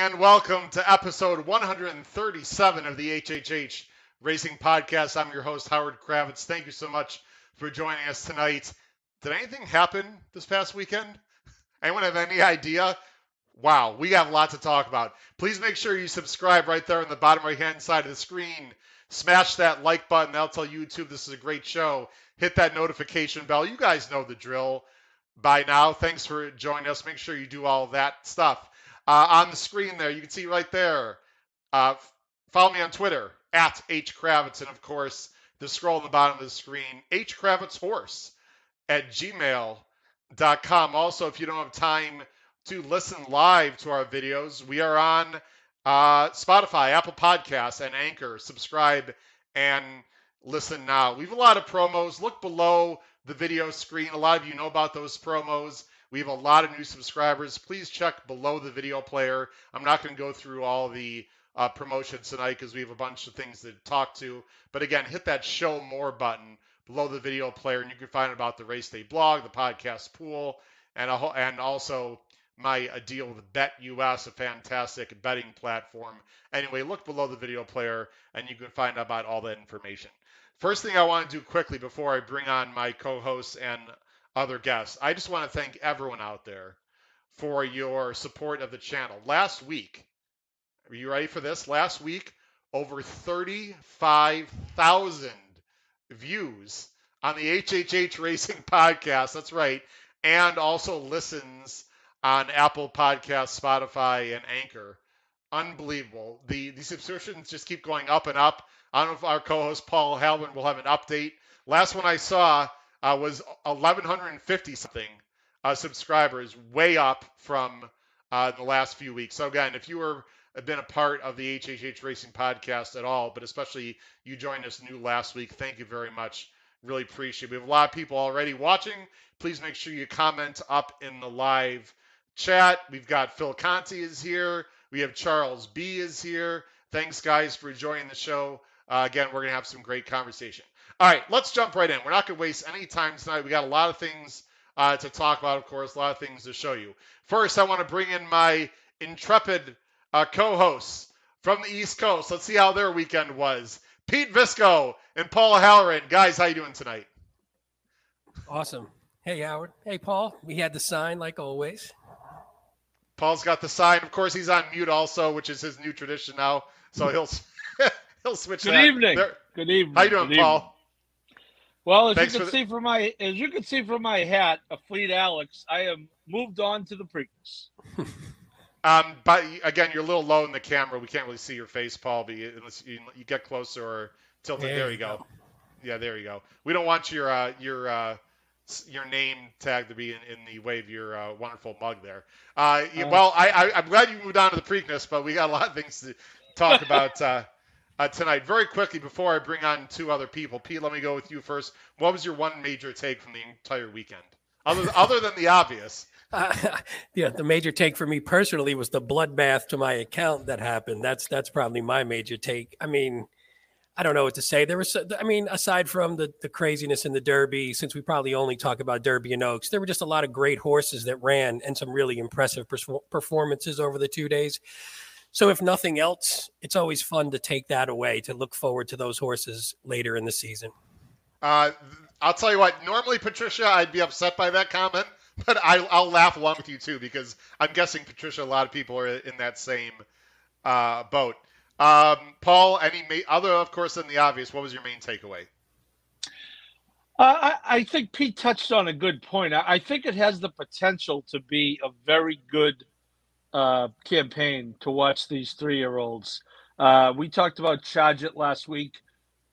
and welcome to episode 137 of the HHH Racing Podcast. I'm your host, Howard Kravets. Thank you so much for joining us tonight. Did anything happen this past weekend? Anyone have any idea? Wow, we have a lot to talk about. Please make sure you subscribe right there on the bottom right hand side of the screen. Smash that like button. That'll tell YouTube this is a great show. Hit that notification bell. You guys know the drill by now. Thanks for joining us. Make sure you do all that stuff. Uh, on the screen there, you can see right there. Uh, follow me on Twitter at H Kravets, and of course, the scroll on the bottom of the screen, H Kravets Horse at gmail.com. Also, if you don't have time to listen live to our videos, we are on uh, Spotify, Apple Podcasts, and Anchor. Subscribe and listen now. We have a lot of promos. Look below the video screen. A lot of you know about those promos. We have a lot of new subscribers. Please check below the video player. I'm not going to go through all the uh, promotions tonight because we have a bunch of things to talk to. But again, hit that show more button below the video player, and you can find about the race day blog, the podcast pool, and a and also my uh, deal with Bet US, a fantastic betting platform. Anyway, look below the video player, and you can find out about all that information. First thing I want to do quickly before I bring on my co-hosts and other guests, I just want to thank everyone out there for your support of the channel. Last week, are you ready for this? Last week, over 35,000 views on the HHH Racing podcast. That's right. And also listens on Apple Podcasts, Spotify, and Anchor. Unbelievable. The the subscriptions just keep going up and up. I don't know if our co-host Paul Halvin will have an update. Last one I saw uh, was 1,150 something uh, subscribers, way up from uh, the last few weeks. So again, if you were have been a part of the HHH Racing podcast at all, but especially you joined us new last week, thank you very much. Really appreciate it. We have a lot of people already watching. Please make sure you comment up in the live chat. We've got Phil Conti is here. We have Charles B is here. Thanks, guys, for joining the show. Uh, again, we're going to have some great conversation. All right, let's jump right in. We're not going to waste any time tonight. We got a lot of things uh, to talk about, of course, a lot of things to show you. First, I want to bring in my intrepid uh, co-hosts from the East Coast. Let's see how their weekend was. Pete Visco and Paul Halloran. Guys, how you doing tonight? Awesome. Hey, Howard. Hey, Paul. We had the sign like always. Paul's got the sign. Of course, he's on mute also, which is his new tradition now. So he'll he'll switch. Good that. evening. There. Good evening. How you doing, Good Paul? evening. Well, as Thanks you for can the- see from my as you can see from my hat, Afleet Alex, I am moved on to the Preakness. Um, but again, you're a little low in the camera. We can't really see your face, Paul. But you, unless you, you get closer or tilt it. There There, you you go. go. Yeah, there you go. We don't want your uh, your uh, your name tag to be in, in the way of your uh, wonderful mug there. Uh, yeah, Oh. well, I, I I'm glad you moved on to the Preakness, but we got a lot of things to talk about uh, tonight. Very quickly before I bring on two other people, Pete, let me go with you first. What was your one major take from the entire weekend, other other than the obvious? Uh, yeah, the major take for me personally was the bloodbath to my account that happened. That's that's probably my major take. I mean, I don't know what to say. There was, I mean, aside from the the craziness in the Derby, since we probably only talk about Derby and Oaks, there were just a lot of great horses that ran and some really impressive perfor- performances over the two days. So, if nothing else, it's always fun to take that away to look forward to those horses later in the season. Uh, I'll tell you what. Normally, Patricia, I'd be upset by that comment, but I, I'll laugh along with you too because I'm guessing Patricia, a lot of people are in that same uh, boat. Um, Paul, any ma- other, of course, than the obvious? What was your main takeaway? Uh, I, I think Pete touched on a good point. I, I think it has the potential to be a very good uh, campaign to watch these three-year-olds. Uh, we talked about Charge It last week.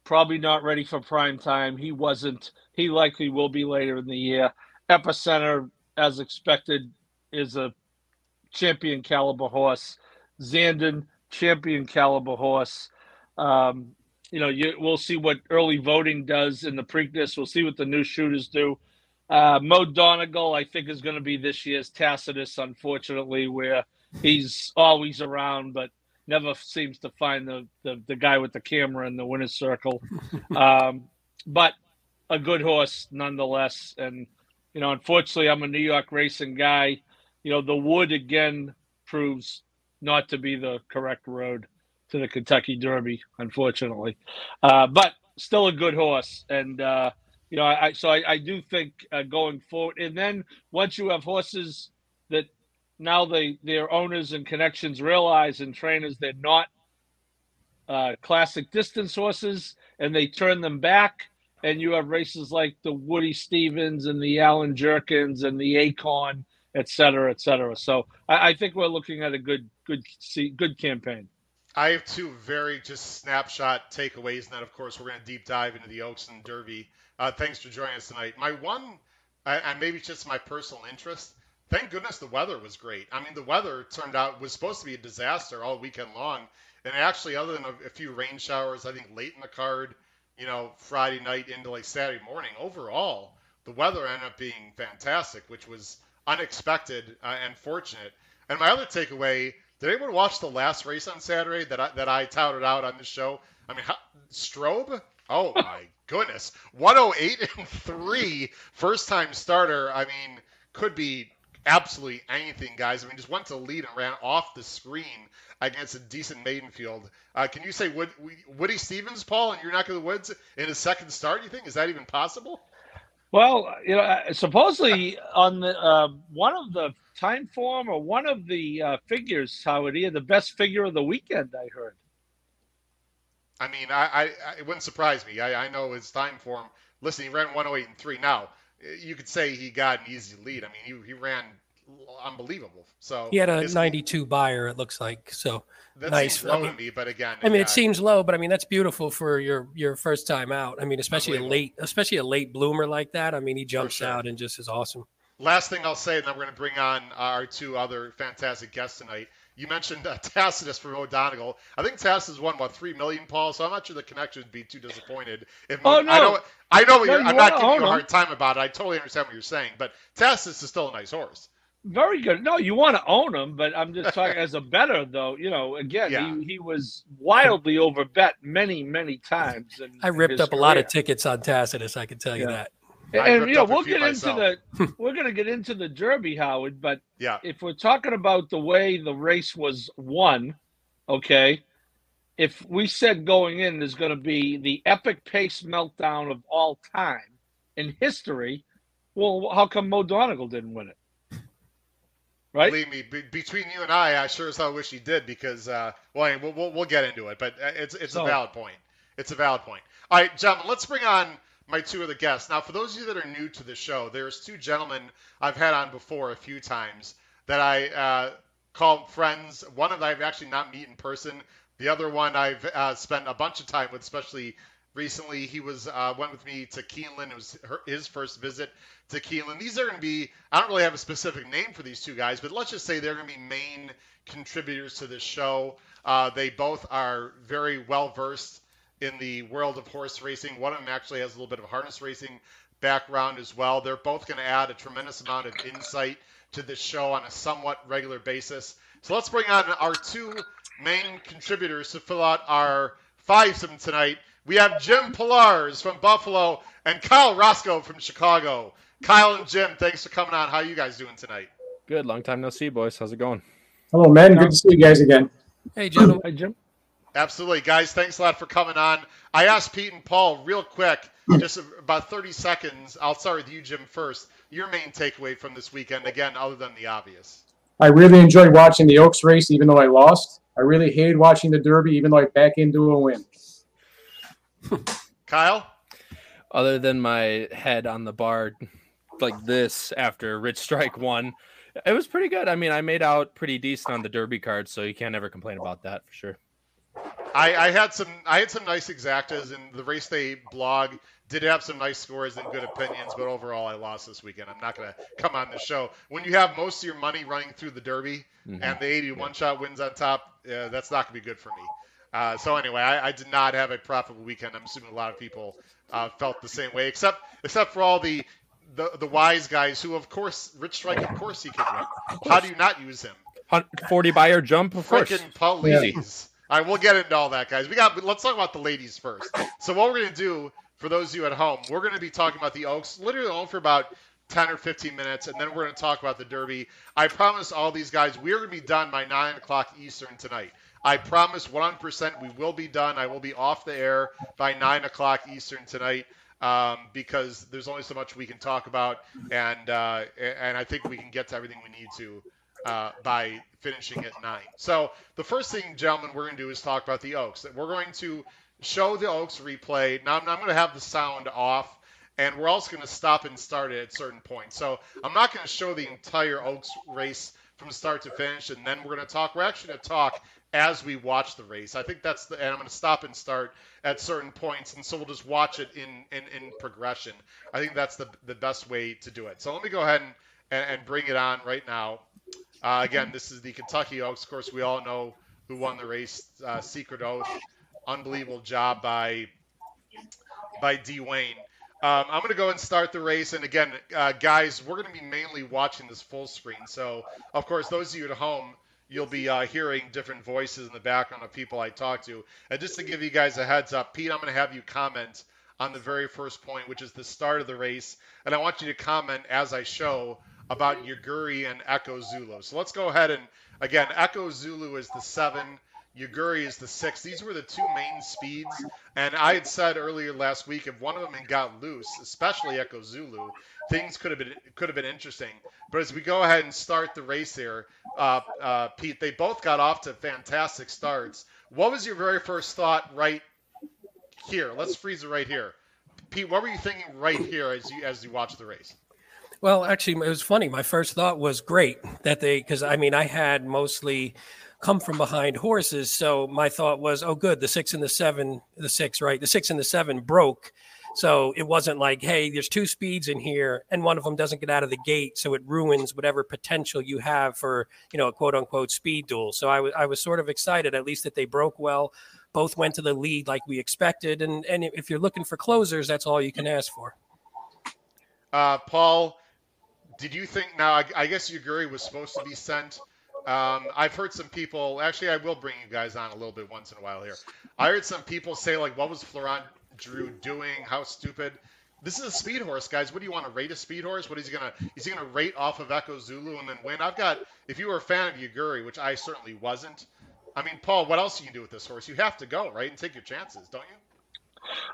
Probably not ready for prime time. He wasn't. He likely will be later in the year. Epicenter, as expected, is a champion caliber horse. Zandon, champion caliber horse. Um, you know, you, we'll see what early voting does in the Preakness. We'll see what the new shooters do. Uh, Mo Donegal, I think, is going to be this year's Tacitus, unfortunately, where he's always around, but never seems to find the, the, the guy with the camera in the winner's circle. um, but a good horse nonetheless. And, you know, unfortunately, I'm a New York racing guy. You know, the wood again proves not to be the correct road to the Kentucky Derby, unfortunately. Uh, but still a good horse, and uh, you know, I, so I, I do think uh, going forward, and then once you have horses that now they their owners and connections realize and trainers they're not uh, classic distance horses, and they turn them back. And you have races like the Woody Stevens and the Allen Jerkens and the Acorn, et cetera, et cetera. So I, I think we're looking at a good, good, good campaign. I have two very just snapshot takeaways, and then of course we're going to deep dive into the Oaks and Derby. Uh, thanks for joining us tonight. My one, and maybe just my personal interest. Thank goodness the weather was great. I mean, the weather turned out was supposed to be a disaster all weekend long, and actually, other than a, a few rain showers, I think late in the card, you know, Friday night into like Saturday morning, overall the weather ended up being fantastic, which was unexpected uh, and fortunate. And my other takeaway did anyone watch the last race on Saturday that I, that I touted out on the show? I mean, how, Strobe? Oh my goodness, 108 and three, first time starter. I mean, could be absolutely anything, guys. I mean, just went to lead and ran off the screen against a decent maiden field. Uh, can you say Wood, Woody Stevens, Paul, and you're not going to woods in his second start? You think is that even possible? Well, you know, uh, supposedly on the uh, one of the time form or one of the uh, figures, Howard, the best figure of the weekend. I heard. I mean, I, I, it wouldn't surprise me. I, I know his him. Listen, he ran 108 and three. Now, you could say he got an easy lead. I mean, he, he ran unbelievable. So he had a 92 Beyer. It looks like so. That nice. seems low I mean, to me, but again, I mean, yeah. it seems low, but I mean, that's beautiful for your your first time out. I mean, especially a late, especially a late bloomer like that. I mean, he jumps sure. out and just is awesome. Last thing I'll say, and then we're going to bring on our two other fantastic guests tonight. You mentioned uh, Tacitus from O'Donegal. I think Tacitus won about three million, Paul. So I'm not sure the connection would be too disappointed. If oh no, I know, I know what no, you're. You I'm not giving you a hard time about it. I totally understand what you're saying, but Tacitus is still a nice horse. Very good. No, you want to own him, but I'm just talking as a better though. You know, again, yeah. he, he was wildly overbet many, many times. And I ripped up career. a lot of tickets on Tacitus. I can tell you yeah. that. And, you know, we'll get into the we're going to get into the Derby, Howard. But yeah, if we're talking about the way the race was won, okay, if we said going in there's going to be the epic pace meltdown of all time in history, well, how come Mo Donegal didn't win it? Right? Believe me, be, between you and I, I sure as hell wish he did because, uh, well, we'll, we'll, we'll get into it, but it's it's so, a valid point. It's a valid point. All right, gentlemen, let's bring on my two other guests. Now, for those of you that are new to the show, there's two gentlemen I've had on before a few times that I uh, call friends. One of them I've actually not met in person. The other one I've uh, spent a bunch of time with, especially recently. He was uh, went with me to Keeneland. It was her, his first visit to Keeneland. These are going to be. I don't really have a specific name for these two guys, but let's just say they're going to be main contributors to this show. Uh, they both are very well versed in the world of horse racing. One of them actually has a little bit of harness racing background as well. They're both going to add a tremendous amount of insight to this show on a somewhat regular basis. So let's bring on our two main contributors to fill out our fivesome tonight. We have Jim Pillars from Buffalo and Kyle Roscoe from Chicago. Kyle and Jim, thanks for coming on. How are you guys doing tonight? Good. Long time no see, boys. How's it going? Hello, man. Good to see you guys again. Hey, gentlemen. Hey, Jim. Absolutely, guys. Thanks a lot for coming on. I asked Pete and Paul real quick, just about 30 seconds. I'll start with you, Jim, first. Your main takeaway from this weekend, again, other than the obvious. I really enjoyed watching the Oaks race, even though I lost. I really hated watching the Derby, even though I back into a win. Kyle? Other than my head on the bar like this after Rich Strike won, it was pretty good. I mean, I made out pretty decent on the Derby card, so you can't ever complain about that for sure. I, I, had some I had some nice exactas and the race day blog did have some nice scores and good opinions, but overall I lost this weekend. I'm not gonna come on the show. When you have most of your money running through the Derby mm-hmm. and the 81 yeah. shot wins on top, uh, that's not gonna be good for me. Uh, so anyway, I, I, did not have a profitable weekend. I'm assuming a lot of people uh, felt the same way, except except for all the, the the wise guys who, of course, Rich Strike, of course he can win. How do you not use him? 40 Beyer jump, of course. Freaking police. All right, we'll get into all that, guys. We got. Let's talk about the ladies first. So what we're gonna do for those of you at home, we're gonna be talking about the Oaks, literally only for about 10 or 15 minutes, and then we're going to talk about the Derby. I promise all these guys we're going to be done by 9 o'clock Eastern tonight. I promise 100% we will be done. I will be off the air by 9 o'clock Eastern tonight um, because there's only so much we can talk about, and uh, and I think we can get to everything we need to uh, by finishing at nine. So the first thing, gentlemen, we're going to do is talk about the Oaks. That We're going to show the Oaks replay. Now I'm, going to have the sound off, and we're also going to stop and start it at certain points. So I'm not going to show the entire Oaks race from start to finish, and then we're going to talk. We're actually going to talk as we watch the race. I think that's the, and I'm going to stop and start at certain points, and so we'll just watch it in in, in progression. I think that's the the best way to do it. So let me go ahead and and, and bring it on right now. Uh, again, this is the Kentucky Oaks. Of course, we all know who won the race. Uh, Secret Oath, unbelievable job by by D Wayne. Um, I'm going to go and start the race. And again, uh, guys, we're going to be mainly watching this full screen. So, of course, those of you at home, you'll be uh, hearing different voices in the background of people I talk to. And just to give you guys a heads up, Pete, I'm going to have you comment on the very first point, which is the start of the race. And I want you to comment as I show about Yuugiri and Echo Zulu. So let's go ahead and again, Echo Zulu is the seven, Yuugiri is the six. These were the two main speeds. And I had said earlier last week if one of them had got loose, especially Echo Zulu, things could have been could have been interesting. But as we go ahead and start the race here, uh, uh, Pete, they both got off to fantastic starts. What was your very first thought right here? Let's freeze it right here. Pete, what were you thinking right here as you as you watched the race? Well, actually, it was funny. My first thought was great that they, because I mean, I had mostly come from behind horses. So my thought was, oh, good, the six and the seven, the six, right? The six and the seven broke. So it wasn't like, hey, there's two speeds in here and one of them doesn't get out of the gate. So it ruins whatever potential you have for, you know, a quote unquote speed duel. So I, w- I was sort of excited, at least that they broke well. Both went to the lead like we expected. And, and if you're looking for closers, that's all you can ask for. Uh, Paul, did you think now? I, I guess Yuugiri was supposed to be sent. Um, I've heard some people. Actually, I will bring you guys on a little bit once in a while here. I heard some people say like, "What was Florent Geroux doing? How stupid!" This is a speed horse, guys. What do you want to rate a speed horse? What is he gonna? Is he gonna rate off of Echo Zulu and then win? I've got. If you were a fan of Yuugiri, which I certainly wasn't. I mean, Paul, what else can you do with this horse? You have to go right and take your chances, don't you?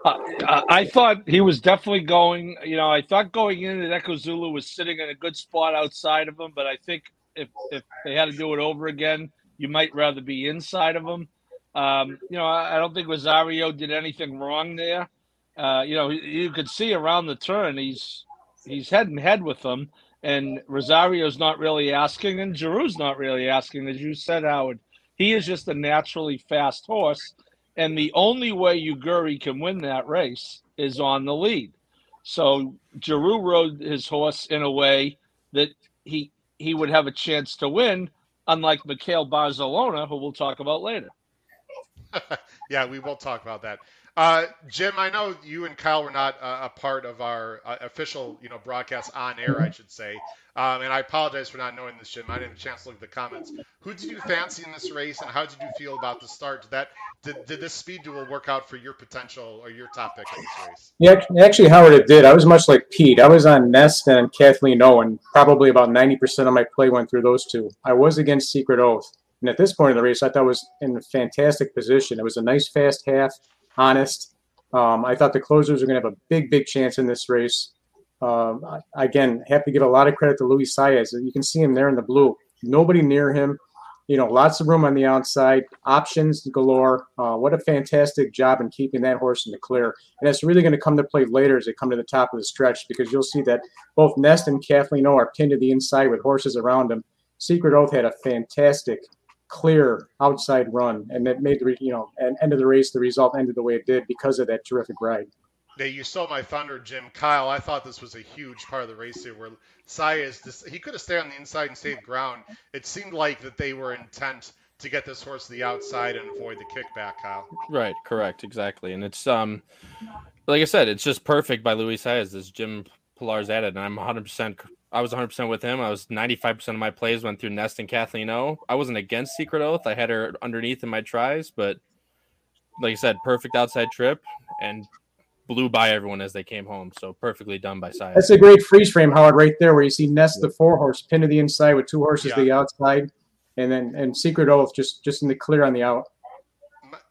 I thought he was definitely going. You know, I thought going in that Echo Zulu was sitting in a good spot outside of him, but I think if if they had to do it over again, you might rather be inside of him. Um, you know, I, I, don't think Rosario did anything wrong there. Uh, you know, you could see around the turn he's he's head and head with them, and Rosario's not really asking, and Geroux's not really asking, as you said, Howard. He is just a naturally fast horse and the only way Yuugiri can win that race is on the lead. So Geroux rode his horse in a way that he he would have a chance to win, unlike Mikhail Barcelona, who we'll talk about later. yeah, we will talk about that. Uh, Jim, I know you and Kyle were not uh, a part of our uh, official, you know, broadcast on air, I should say. Um, and I apologize for not knowing this, Jim. I didn't have a chance to look at the comments. Who did you fancy in this race, and how did you feel about the start? Did that did, did this speed duel work out for your potential or your top pick in this race? Yeah, actually, Howard, it did. I was much like Pete. I was on Nest and Kathleen Owen. Probably about ninety percent of my play went through those two. I was against Secret Oath, and at this point in the race, I thought I was in a fantastic position. It was a nice fast half, honest. Um, I thought the closers were going to have a big, big chance in this race. Um, again, have to give a lot of credit to Luis Saez. You can see him there in the blue. Nobody near him. You know, lots of room on the outside, options galore. Uh, what a fantastic job in keeping that horse in the clear. And it's really going to come to play later as they come to the top of the stretch because you'll see that both Nest and Kathleen O are pinned to the inside with horses around them. Secret Oath had a fantastic, clear outside run, and that made the you know, and end of the race, the result ended the way it did because of that terrific ride. Yeah, you saw my thunder, Jim. Kyle, I thought this was a huge part of the race here where Saez, just, he could have stayed on the inside and saved ground. It seemed like that they were intent to get this horse to the outside and avoid the kickback, Kyle. Right, correct, exactly. And it's, um, like I said, it's just perfect by Luis Saez, as Jim Pillar's added. And I'm 100%, I was 100% with him. I was 95% of my plays went through Nest and Kathleen O. I wasn't against Secret Oath. I had her underneath in my tries, but like I said, perfect outside trip. And blew by everyone as they came home. So perfectly done by Saez. That's a great freeze frame, Howard, right there, where you see Nest the four horse pin to the inside with two horses Yeah. to the outside, and then and Secret Oath just just in the clear on the out.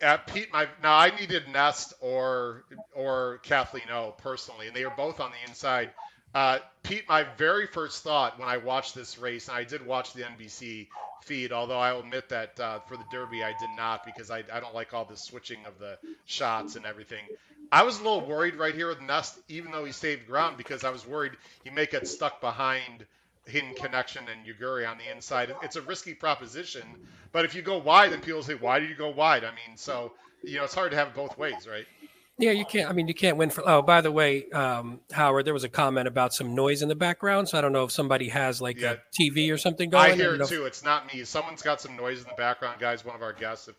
Uh, Pete, my now I needed Nest or or Kathleen O personally, and they were both on the inside. Uh, Pete, my very first thought when I watched this race, and I did watch the NBC feed, although I will admit that uh, for the Derby I did not because I, I don't like all the switching of the shots and everything. I was a little worried right here with Nest, even though he saved ground, because I was worried he may get stuck behind Hidden Connection and Yuugiri on the inside. It's a risky proposition, but if you go wide, then people say, "Why did you go wide?" I mean, so you know, it's hard to have it both ways, right? Yeah, you can't. I mean, you can't win for. Oh, by the way, um, Howard, there was a comment about some noise in the background. So I don't know if somebody has like Yeah. a TV or something going. I don't hear know it if- too. It's not me. Someone's got some noise in the background, guys. One of our guests. If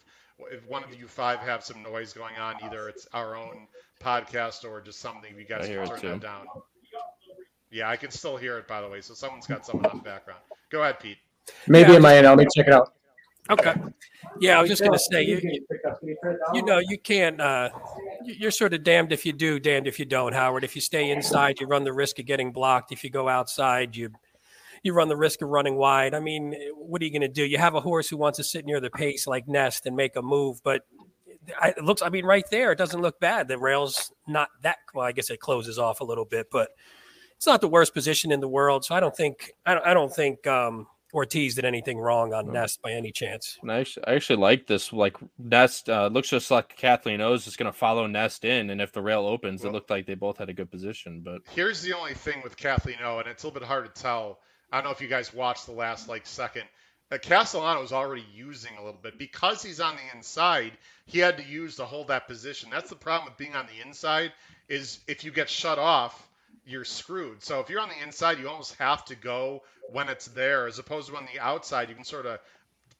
if one of you five have some noise going on, either it's our own podcast or just something, you guys I can turn that down. Yeah, I can still hear it, by the way. So someone's got someone on the background. Go ahead, Pete. Maybe Yeah, in my end, let me check it out. Okay. Yeah, I was just gonna say you. you- You know, you can't. Uh, you- you're sort of damned if you do, damned if you don't, Howard. If you stay inside, you run the risk of getting blocked. If you go outside, you you run the risk of running wide. I mean, what are you going to do? You have a horse who wants to sit near the pace like Nest and make a move, but I, it looks. I mean, right there, it doesn't look bad. The rail's not that. Well, I guess it closes off a little bit, but it's not the worst position in the world. So I don't think. I don't, I don't think um, Ortiz did anything wrong on Nest by any chance. I actually, I actually like this. Like Nest uh, looks just like Kathleen O's is going to follow Nest in, and if the rail opens, Well- it looked like they both had a good position. But Here's the only thing with Kathleen O, and it's a little bit hard to tell. I don't know if you guys watched the last like second. Uh, Castellano was already using a little bit because he's on the inside. He had to use to hold that position. That's the problem with being on the inside is if you get shut off, you're screwed. So if you're on the inside, you almost have to go when it's there, as opposed to on the outside, you can sort of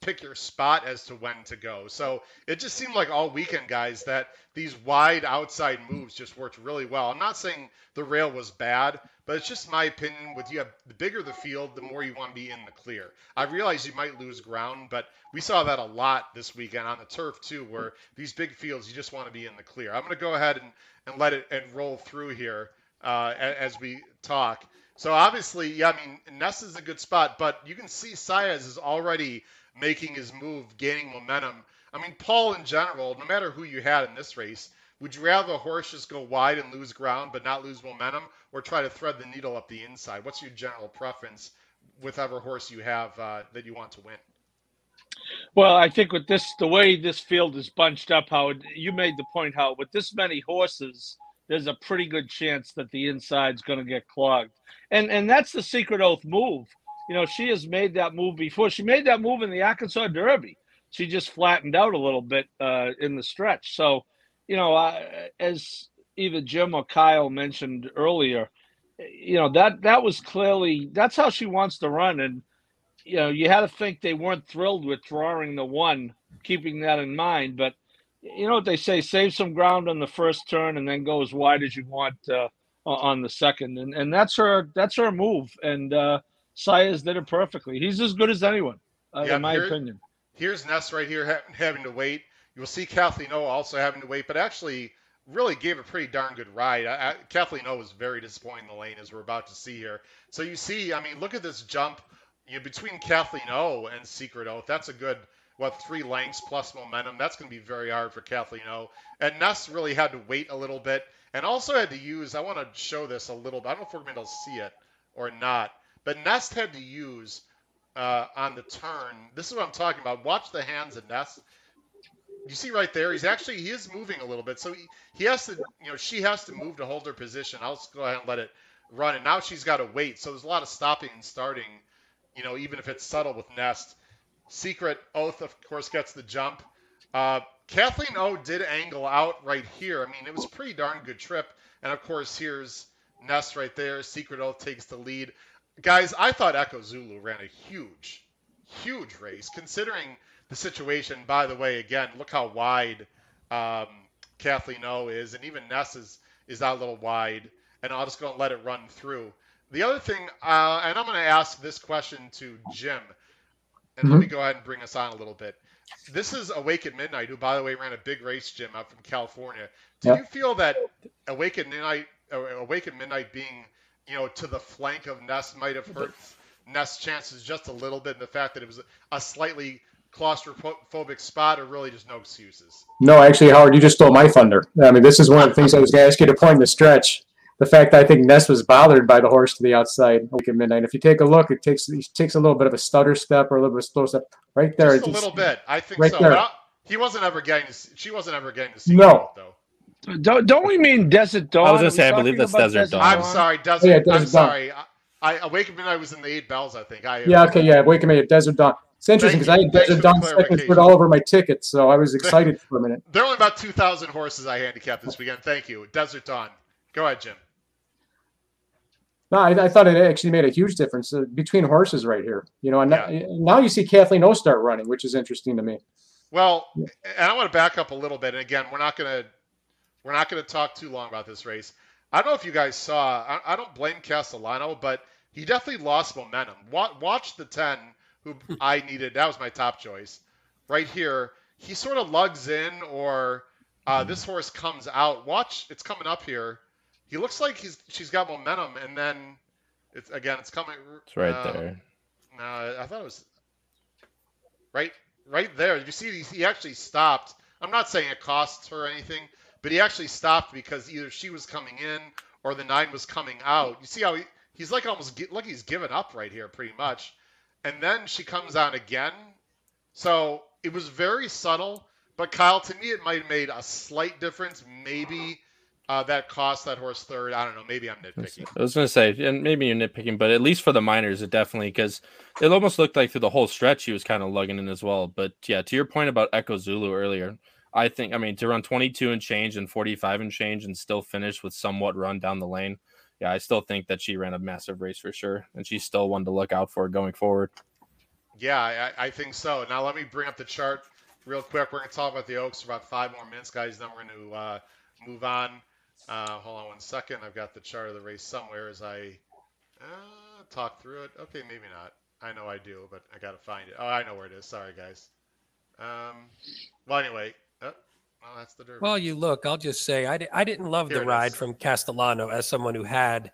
pick your spot as to when to go. So it just seemed like all weekend, guys, that these wide outside moves just worked really well. I'm not saying the rail was bad, but it's just my opinion. With you have the bigger the field, the more you want to be in the clear. I realize you might lose ground, but we saw that a lot this weekend on the turf too, where these big fields you just want to be in the clear. I'm going to go ahead and, and let it and roll through here uh, as we talk. So obviously, yeah, I mean, Nest is a good spot, but you can see Saez is already making his move, gaining momentum. I mean, Paul in general, no matter who you had in this race, would you rather a horse just go wide and lose ground but not lose momentum, or try to thread the needle up the inside? What's your general preference with whatever horse you have uh, that you want to win? Well, I think with this, the way this field is bunched up, Howard, you made the point, how with this many horses, there's a pretty good chance that the inside's going to get clogged, and and that's the secret oath move. You know, she has made that move before. She made that move in the Arkansas Derby. She just flattened out a little bit uh, in the stretch. So, you know, as either Jim or Kyle mentioned earlier, you know that that was clearly that's how she wants to run, and you know, you had to think they weren't thrilled with drawing the one, keeping that in mind. But you know what they say: save some ground on the first turn, and then go as wide as you want uh, on the second. And and that's her that's her move. And uh, Saez did it perfectly. He's as good as anyone, uh, Yeah, in my here- opinion. Here's Nest right here ha- having to wait. You'll see Kathleen O also having to wait, but actually really gave a pretty darn good ride. I, I, Kathleen O was very disappointing in the lane, as we're about to see here. So you see, I mean, look at this jump you know, between Kathleen O and Secret Oath. That's a good, what, three lengths plus momentum. That's going to be very hard for Kathleen O. And Nest really had to wait a little bit and also had to use, I want to show this a little bit. I don't know if we're going to see it or not, but Nest had to use uh, on the turn. This is what I'm talking about. Watch the hands of Nest. You see right there, he's actually he is moving a little bit, so he, he has to, you know, she has to move to hold her position. I'll just go ahead and let it run, and now she's got to wait. So there's a lot of stopping and starting, you know, even if it's subtle with Nest. Secret Oath, of course, gets the jump. Uh, Kathleen O did angle out right here. I mean, it was pretty darn good trip, and of course, here's Nest right there. Secret Oath takes the lead guys, I thought Echo Zulu ran a huge, huge race considering the situation. By the way, again, look how wide um, Kathleen O is, and even Nest is, is a little wide. And I'll just go and let it run through. The other thing, uh, and I'm going to ask this question to Jim, and let me go ahead and bring us on a little bit. this is Awake at Midnight, who, by the way, ran a big race, Jim, out from California. Do Yep. you feel that Awake at Midnight, uh, Awake at Midnight being, you know, to the flank of Nest might have hurt Nest's chances just a little bit, and the fact that it was a slightly claustrophobic spot, or really just no excuses? No, actually, Howard, you just stole my thunder. I mean, this is one of the things I was going to ask you to point in the stretch. The fact that I think Nest was bothered by the horse to the outside like at midnight. If you take a look, it takes it takes a little bit of a stutter step or a little bit of a slow step right there. Just a it's- little bit, I think right so. there. I, he wasn't ever getting. To, see- she wasn't ever getting to see No. it, though. Don't, don't we mean Desert Dawn? I was gonna say, I believe that's about Desert Dawn. I'm sorry, Desert. Oh, yeah, I'm Desert Dawn. sorry. I, I Awake at Midnight was in the eight bells, I think. I Yeah, okay, yeah. Wake me at Desert Dawn. It's interesting because I had Desert for the Dawn seconds clarification. put all over my ticket, so I was excited for a minute. There are only about 2,000 horses I handicapped this weekend. Thank you. Desert Dawn. Go ahead, Jim. No, I, I thought it actually made a huge difference uh, between horses right here. You know, and now- now you see Kathleen O start running, which is interesting to me. Well, and I want to back up a little bit. And again, we're not gonna we're not gonna talk too long about this race. I don't know if you guys saw. I, I don't blame Castellano, but he definitely lost momentum. Watch, watch the 10, who I needed. That was my top choice. Right here, he sort of lugs in, or uh, this horse comes out. Watch, it's coming up here. He looks like he's she's got momentum, and then it's again, it's coming. It's right uh, there. No, I thought it was right, right there. You see, he actually stopped. I'm not saying it costs her anything, but he actually stopped because either she was coming in or the nine was coming out. You see how he, he's like almost like he's given up right here, pretty much. And then she comes on again. So it was very subtle, but Kyle, to me, it might have made a slight difference. Maybe uh, that cost that horse third. I don't know. Maybe I'm nitpicking. I was gonna say, and maybe you're nitpicking, but at least for the minors, it definitely because it almost looked like through the whole stretch he was kind of lugging in as well. But yeah, to your point about Echo Zulu earlier, I think I mean to run 22 and change and 45 and change and still finish with somewhat run down the lane. Yeah, I still think that she ran a massive race for sure, and she's still one to look out for going forward. Yeah, I, I think so. Now let me bring up the chart real quick. We're going to talk about the Oaks for about five more minutes, guys. Then we're going to uh, move on. Uh, hold on one second. I've got the chart of the race somewhere as I uh, talk through it. Okay, maybe not. I know I do, but I got to find it. Oh, I know where it is. Sorry, guys. Um, well, anyway. Oh, well, that's the Derby. Well, you look. I'll just say I, di- I didn't love Here the ride is. from Castellano as someone who had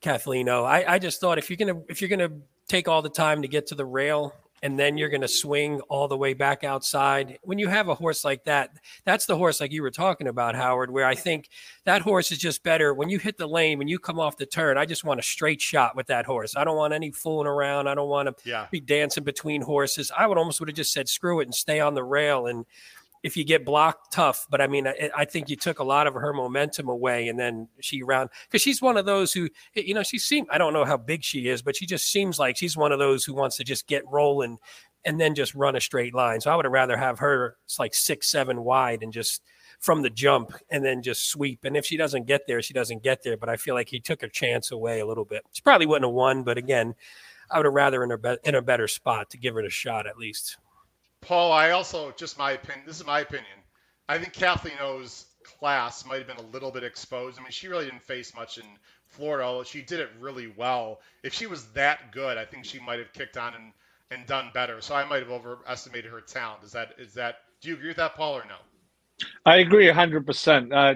Kathleen I just thought if you're gonna if you're gonna take all the time to get to the rail and then you're gonna swing all the way back outside, when you have a horse like that, that's the horse like you were talking about, Howard. Where I think that horse is just better when you hit the lane when you come off the turn. I just want a straight shot with that horse. I don't want any fooling around. I don't want to yeah. be dancing between horses. I would almost would have just said screw it and stay on the rail. And if you get blocked, tough. But I mean, I, I think you took a lot of her momentum away, and then she ran because she's one of those who, you know, she seems. I don't know how big she is, but she just seems like she's one of those who wants to just get rolling and then just run a straight line. So I would have rather have her it's like six, seven wide and just from the jump and then just sweep. And if she doesn't get there, she doesn't get there. But I feel like he took her chance away a little bit. She probably wouldn't have won, but again, I would have rather in a be- in a better spot to give her a shot at least. Paul, I also just my opinion. This is my opinion. I think Kathleen O's class might have been a little bit exposed. I mean, she really didn't face much in Florida. Although she did it really well. If she was that good, I think she might have kicked on and, and done better. So I might have overestimated her talent. Is that is that? Do you agree with that, Paul, or no? I agree hundred percent. Uh,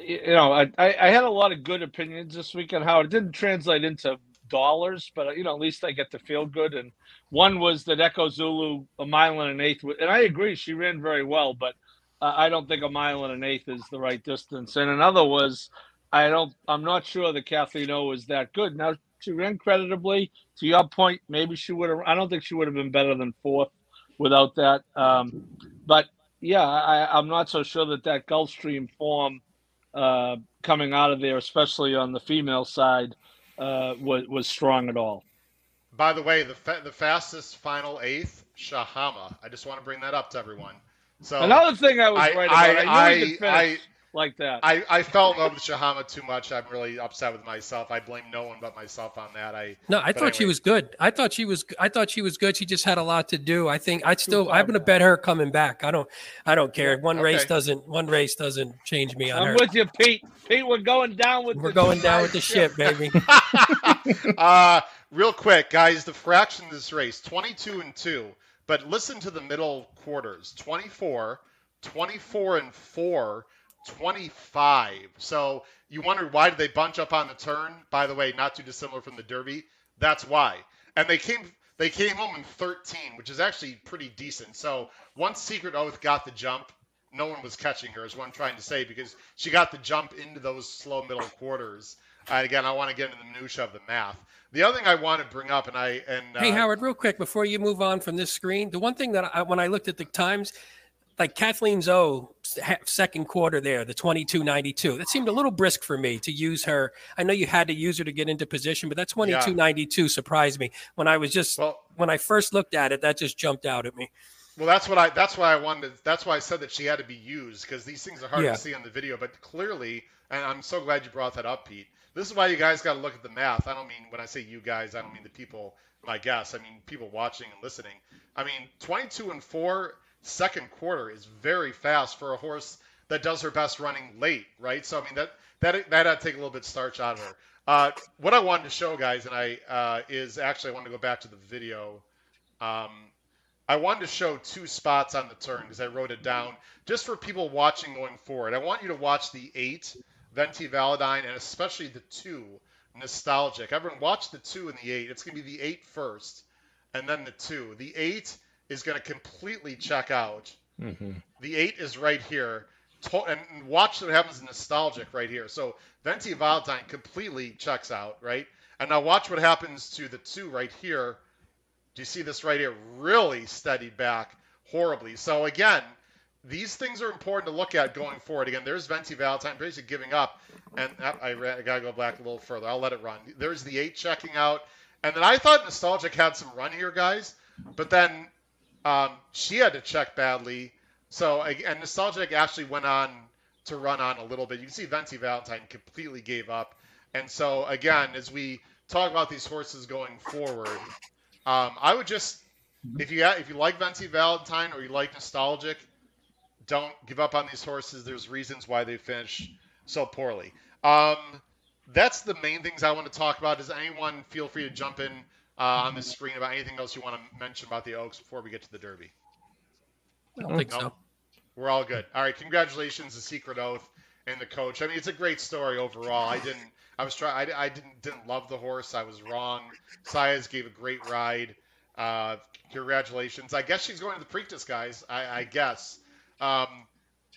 you know, I, I had a lot of good opinions this weekend. How it didn't translate into dollars, but you know, at least I get to feel good. And one was that Echo Zulu a mile and an eighth, and I agree she ran very well, but uh, I don't think a mile and an eighth is the right distance. And another was I don't I'm not sure that Kathleen O was that good. Now she ran creditably. To your point, maybe she would have. I don't think she would have been better than fourth without that. Um, but yeah, I, I'm not so sure that that Gulfstream form uh, coming out of there, especially on the female side, uh, was was strong at all. By the way, the fa- the fastest final eighth, Shahama. I just want to bring that up to everyone. So Another thing I was I right about, I, I I, like that. I, I fell in love with Shahama too much. I'm really upset with myself. I blame no one but myself on that. I No, I But thought she was good. I thought she was. I thought she was good. She just had a lot to do. I think I'd still. I'm going to bet her coming back. I don't. I don't care. One race doesn't. One race doesn't change me on I'm her. with you, Pete. Pete, we're going down with We're the going down with the ship, baby. uh, real quick, guys, the fraction of this race, 22 and 2. But listen to the middle quarters 24, 24 and 4, 25. So you wondered why did they bunch up on the turn? By the way, not too dissimilar from the Derby. That's why. And they came they came home in 13, which is actually pretty decent. So once Secret Oath got the jump, no one was catching her, is what I'm trying to say, because she got the jump into those slow middle quarters. Uh, again, I want to get into the minutia of the math. The other thing I want to bring up, and I and uh, hey Howard, real quick before you move on from this screen, the one thing that I, when I looked at the times, like Kathleen O's second quarter there, the 22.92. That seemed a little brisk for me to use her. I know you had to use her to get into position, but that 22.92 yeah. surprised me when I was just well, when I first looked at it. That just jumped out at me. Well, that's what I that's why I wanted. That's why I said that she had to be used because these things are hard yeah. to see on the video. But clearly, and I'm so glad you brought that up, Pete. This is why you guys got to look at the math. I don't mean when I say you guys, I don't mean the people, my guests. I mean people watching and listening. I mean 22 and four second quarter is very fast for a horse that does her best running late, right? So I mean that that that had to take a little bit of starch out of her. Uh, what I wanted to show guys, and I uh, is actually I wanted to go back to the video. Um, I wanted to show two spots on the turn because I wrote it down just for people watching going forward. I want you to watch the eight Venti Valentine and especially the two Nostalgic. Everyone watch the two and the eight. It's to be the eight first and then the two. The eight is going to completely check out. Mm-hmm. The eight is right here. And watch what happens nostalgic right here. So Venti Valentine completely checks out, right? And now watch what happens to the two right here. Do you see this right here? Really steady back horribly. So again, these things are important to look at going forward. Again, there's Venti Valentine basically giving up, and I, I gotta go back a little further. I'll let it run. There's the eight checking out, and then I thought Nostalgic had some run here, guys, but then um, she had to check badly. So and Nostalgic actually went on to run on a little bit. You can see Venti Valentine completely gave up. And so again, as we talk about these horses going forward, um, I would just if you if you like Venti Valentine or you like Nostalgic, don't give up on these horses. There's reasons why they finish so poorly. Um, that's the main things I want to talk about. Does anyone feel free to jump in uh, on the screen about anything else you want to mention about the Oaks before we get to the Derby? I don't think no? so. We're all good. All right, congratulations the Secret Oath and the coach. I mean, it's a great story overall. I didn't. I was trying. I, I didn't didn't love the horse. I was wrong. Saez gave a great ride. Uh, congratulations. I guess she's going to the Preakness, guys. I, I guess. Um,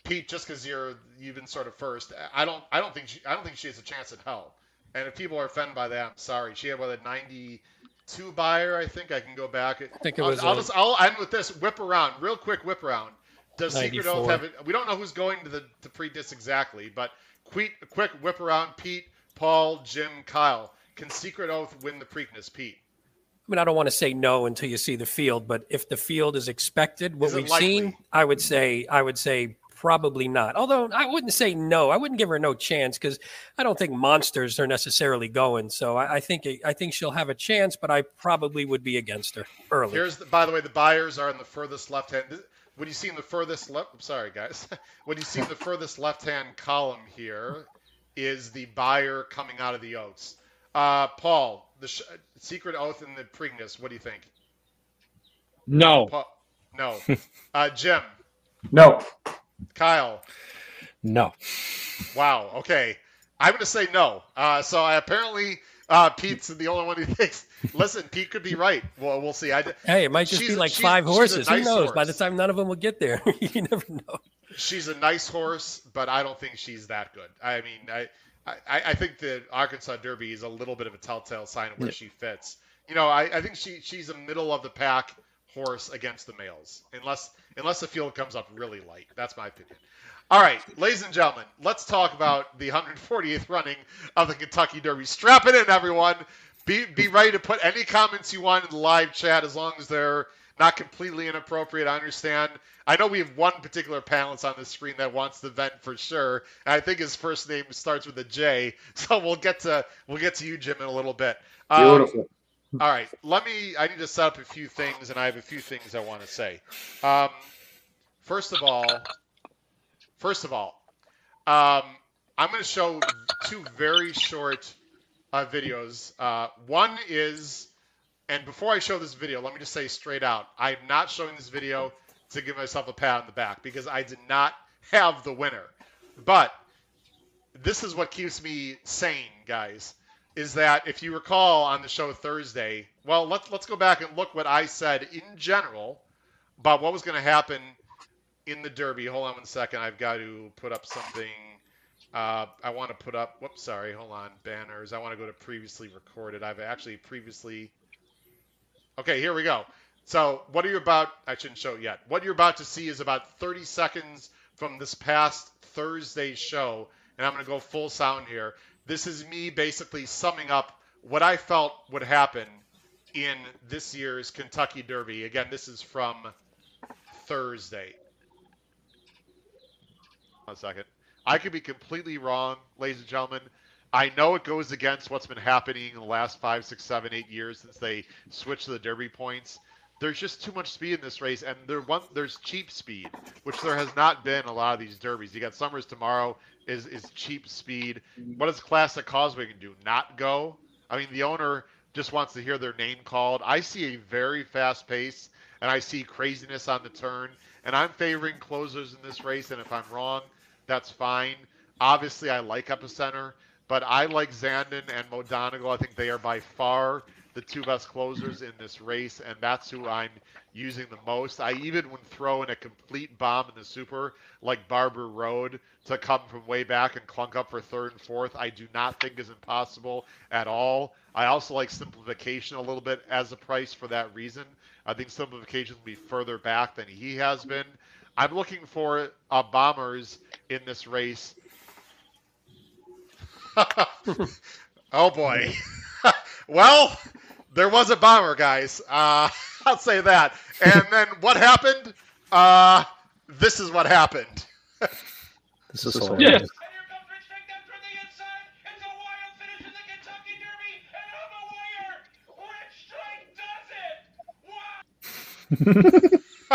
Pete, just because you're you've been sort of first, I don't I don't think she I don't think she has a chance at hell. And if people are offended by that, I'm sorry. She had what a 90 two Beyer. I think I can go back. I think it was. I'll, I'll just I'll end with this whip around real quick. Whip around. Does 94. Secret Oath have it? We don't know who's going to the to Preakness exactly, but quick quick whip around. Pete, Paul, Jim, Kyle. Can Secret Oath win the Preakness, Pete? I mean, I don't want to say no until you see the field, but if the field is expected, what is we've likely? seen, I would say, I would say Probably not. Although I wouldn't say no. I wouldn't give her no chance because I don't think monsters are necessarily going. So I, I, think I think she'll have a chance, but I probably would be against her early. Here's the, by the way, the Beyers are in the furthest left hand. When you see in the furthest left, I'm sorry guys, when you see the furthest left hand column here is the Beyer coming out of the Oaks. Uh, Paul, the sh- secret oath in the Preakness. What do you think? No. Paul, no. Uh, Jim. No. Kyle. No. Wow. Okay. I'm going to say no. Uh, so I apparently uh, Pete's the only one who thinks. Listen, Pete could be right. Well, we'll see. I, hey, it might just be like five horses. Nice Who knows? Horse. By the time none of them will get there, you never know. She's a nice horse, but I don't think she's that good. I mean, I, I, I think the Arkansas Derby is a little bit of a telltale sign of where yeah. she fits. You know, I, I think she she's a middle of the pack horse against the males, unless unless the field comes up really light. That's my opinion. All right, ladies and gentlemen, let's talk about the 148th running of the Kentucky Derby. Strap it in, everyone. Be be ready to put any comments you want in the live chat as long as they're not completely inappropriate. I understand. I know we have one particular panelist on the screen that wants the vent for sure. And I think his first name starts with a J. So we'll get to we'll get to you, Jim, in a little bit. Um, Beautiful. All right, let me. I need to set up a few things, and I have a few things I want to say. Um, first of all, first of all, um, I'm going to show two very short uh, videos. Uh, one is And before I show this video, let me just say straight out, I'm not showing this video to give myself a pat on the back because I did not have the winner. But this is what keeps me sane, guys. Is that if you recall on the show Thursday, well, let's let's go back and look what I said in general about what was going to happen in the Derby. Hold on one second. I've got to put up something. Uh, I want to put up. Whoops, sorry. Hold on. Banners. I want to go to previously recorded. I've actually previously. Okay, here we go. So, what are you about? I shouldn't show it yet. What you're about to see is about 30 seconds from this past Thursday show, and I'm going to go full sound here. This is me basically summing up what I felt would happen in this year's Kentucky Derby. Again, this is from Thursday. One second. I could be completely wrong, ladies and gentlemen. I know it goes against what's been happening in the last five, six, seven, eight years since they switched to the Derby points. There's just too much speed in this race, and there one there's cheap speed, which there has not been a lot of these derbies. You got Summer Is Tomorrow is is cheap speed. What does Classic Causeway can do? Not go? I mean, the owner just wants to hear their name called. I see a very fast pace, and I see craziness on the turn, and I'm favoring closers in this race. And if I'm wrong, that's fine. Obviously, I like Epicenter, but I like Zandon and Mo Donegal. I think they are by far the two best closers in this race, and that's who I'm using the most. I even would throw in a complete bomb in the super, like Barber Road, to come from way back and clunk up for third and fourth. I do not think is impossible at all. I also like simplification a little bit as a price for that reason. I think simplification will be further back than he has been. I'm looking for uh, bombers in this race. oh boy. well, there was a bomber, guys. Uh, I'll say that. And then what happened? Uh, this is what happened. This is Yeah. hilarious. And here comes Rich Strike down from the inside. It's a wild finish in the Kentucky Derby, and on the wire, Rich Strike does it. Wow.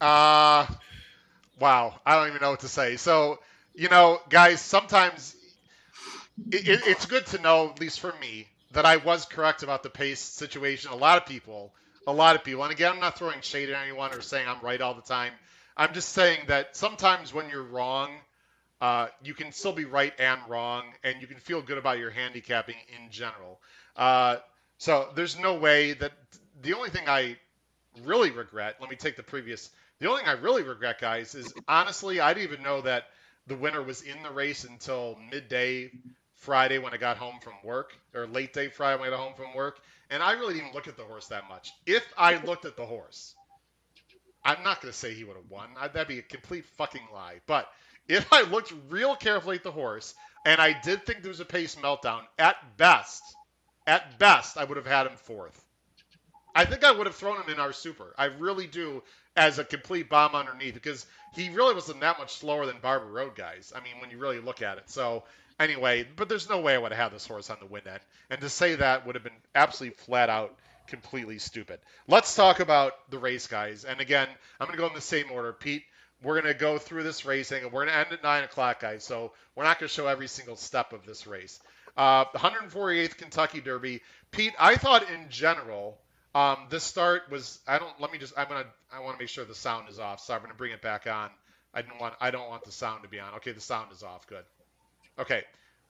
uh, wow. I don't even know what to say. So, you know, guys, sometimes it, it, it's good to know, at least for me, that I was correct about the pace situation. A lot of people, a lot of people, and again, I'm not throwing shade at anyone or saying I'm right all the time. I'm just saying that sometimes when you're wrong, uh, you can still be right and wrong, and you can feel good about your handicapping in general. Uh, so there's no way that the only thing I really regret, let me take the previous, the only thing I really regret, guys, is honestly, I didn't even know that the winner was in the race until midday Friday when I got home from work, or late day Friday when I got home from work. And I really didn't look at the horse that much. If I looked at the horse, I'm not going to say he would have won. That'd be a complete fucking lie. But if I looked real carefully at the horse, and I did think there was a pace meltdown, at best, at best, I would have had him fourth. I think I would have thrown him in our super. I really do, as a complete bomb underneath, because he really wasn't that much slower than Barber Road guys. I mean, when you really look at it. So anyway, but there's no way I would have had this horse on the win end, and to say that would have been absolutely flat out completely stupid. Let's talk about the race, guys. And again, I'm going to go in the same order. Pete, we're going to go through this racing, and we're going to end at 9 o'clock, guys. So we're not going to show every single step of this race. Uh, the 148th Kentucky Derby. Pete, I thought in general, um, this start was. I don't. Let me just. I'm gonna. I want to make sure the sound is off. So I'm gonna bring it back on. I didn't want. I don't want the sound to be on. Okay, the sound is off. Good. Okay.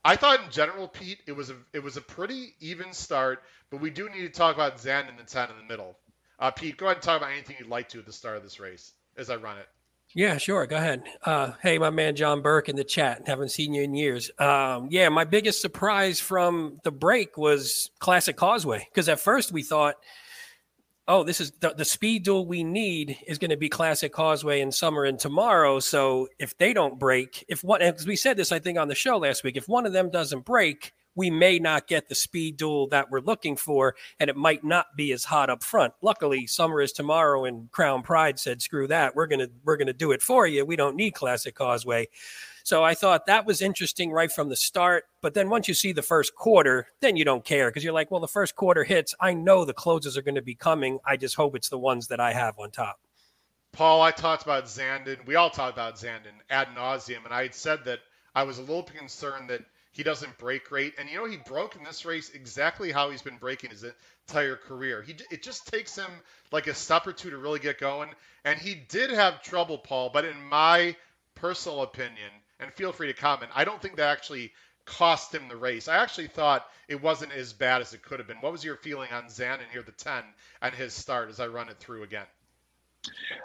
I thought in general, Pete, it was a it was a pretty even start, but we do need to talk about Zandon the 10 in the middle. Uh, Pete, go ahead and talk about anything you'd like to at the start of this race as I run it. Yeah, sure. Go ahead. Uh, hey, my man John Burke in the chat. Haven't seen you in years. Um, yeah, my biggest surprise from the break was Classic Causeway because at first we thought, oh, this is the, the speed duel we need is going to be Classic Causeway in Summer Is Tomorrow. So if they don't break, if one, as we said this, I think on the show last week, if one of them doesn't break, we may not get the speed duel that we're looking for, and it might not be as hot up front. Luckily, summer is tomorrow, and Crown Pride said, "Screw that, we're gonna we're gonna do it for you. We don't need Classic Causeway." So I thought that was interesting right from the start. But then once you see the first quarter, then you don't care because you're like, well, the first quarter hits. I know the closes are going to be coming. I just hope it's the ones that I have on top. Paul, I talked about Zandon. We all talked about Zandon ad nauseum, and I had said that I was a little concerned that He doesn't break great, and you know he broke in this race exactly how he's been breaking his entire career. He it just takes him like a step or two to really get going, and he did have trouble, Paul. But in my personal opinion, and feel free to comment, I don't think that actually cost him the race. I actually thought it wasn't as bad as it could have been. What was your feeling on Zandon here, the 10, and his start as I run it through again?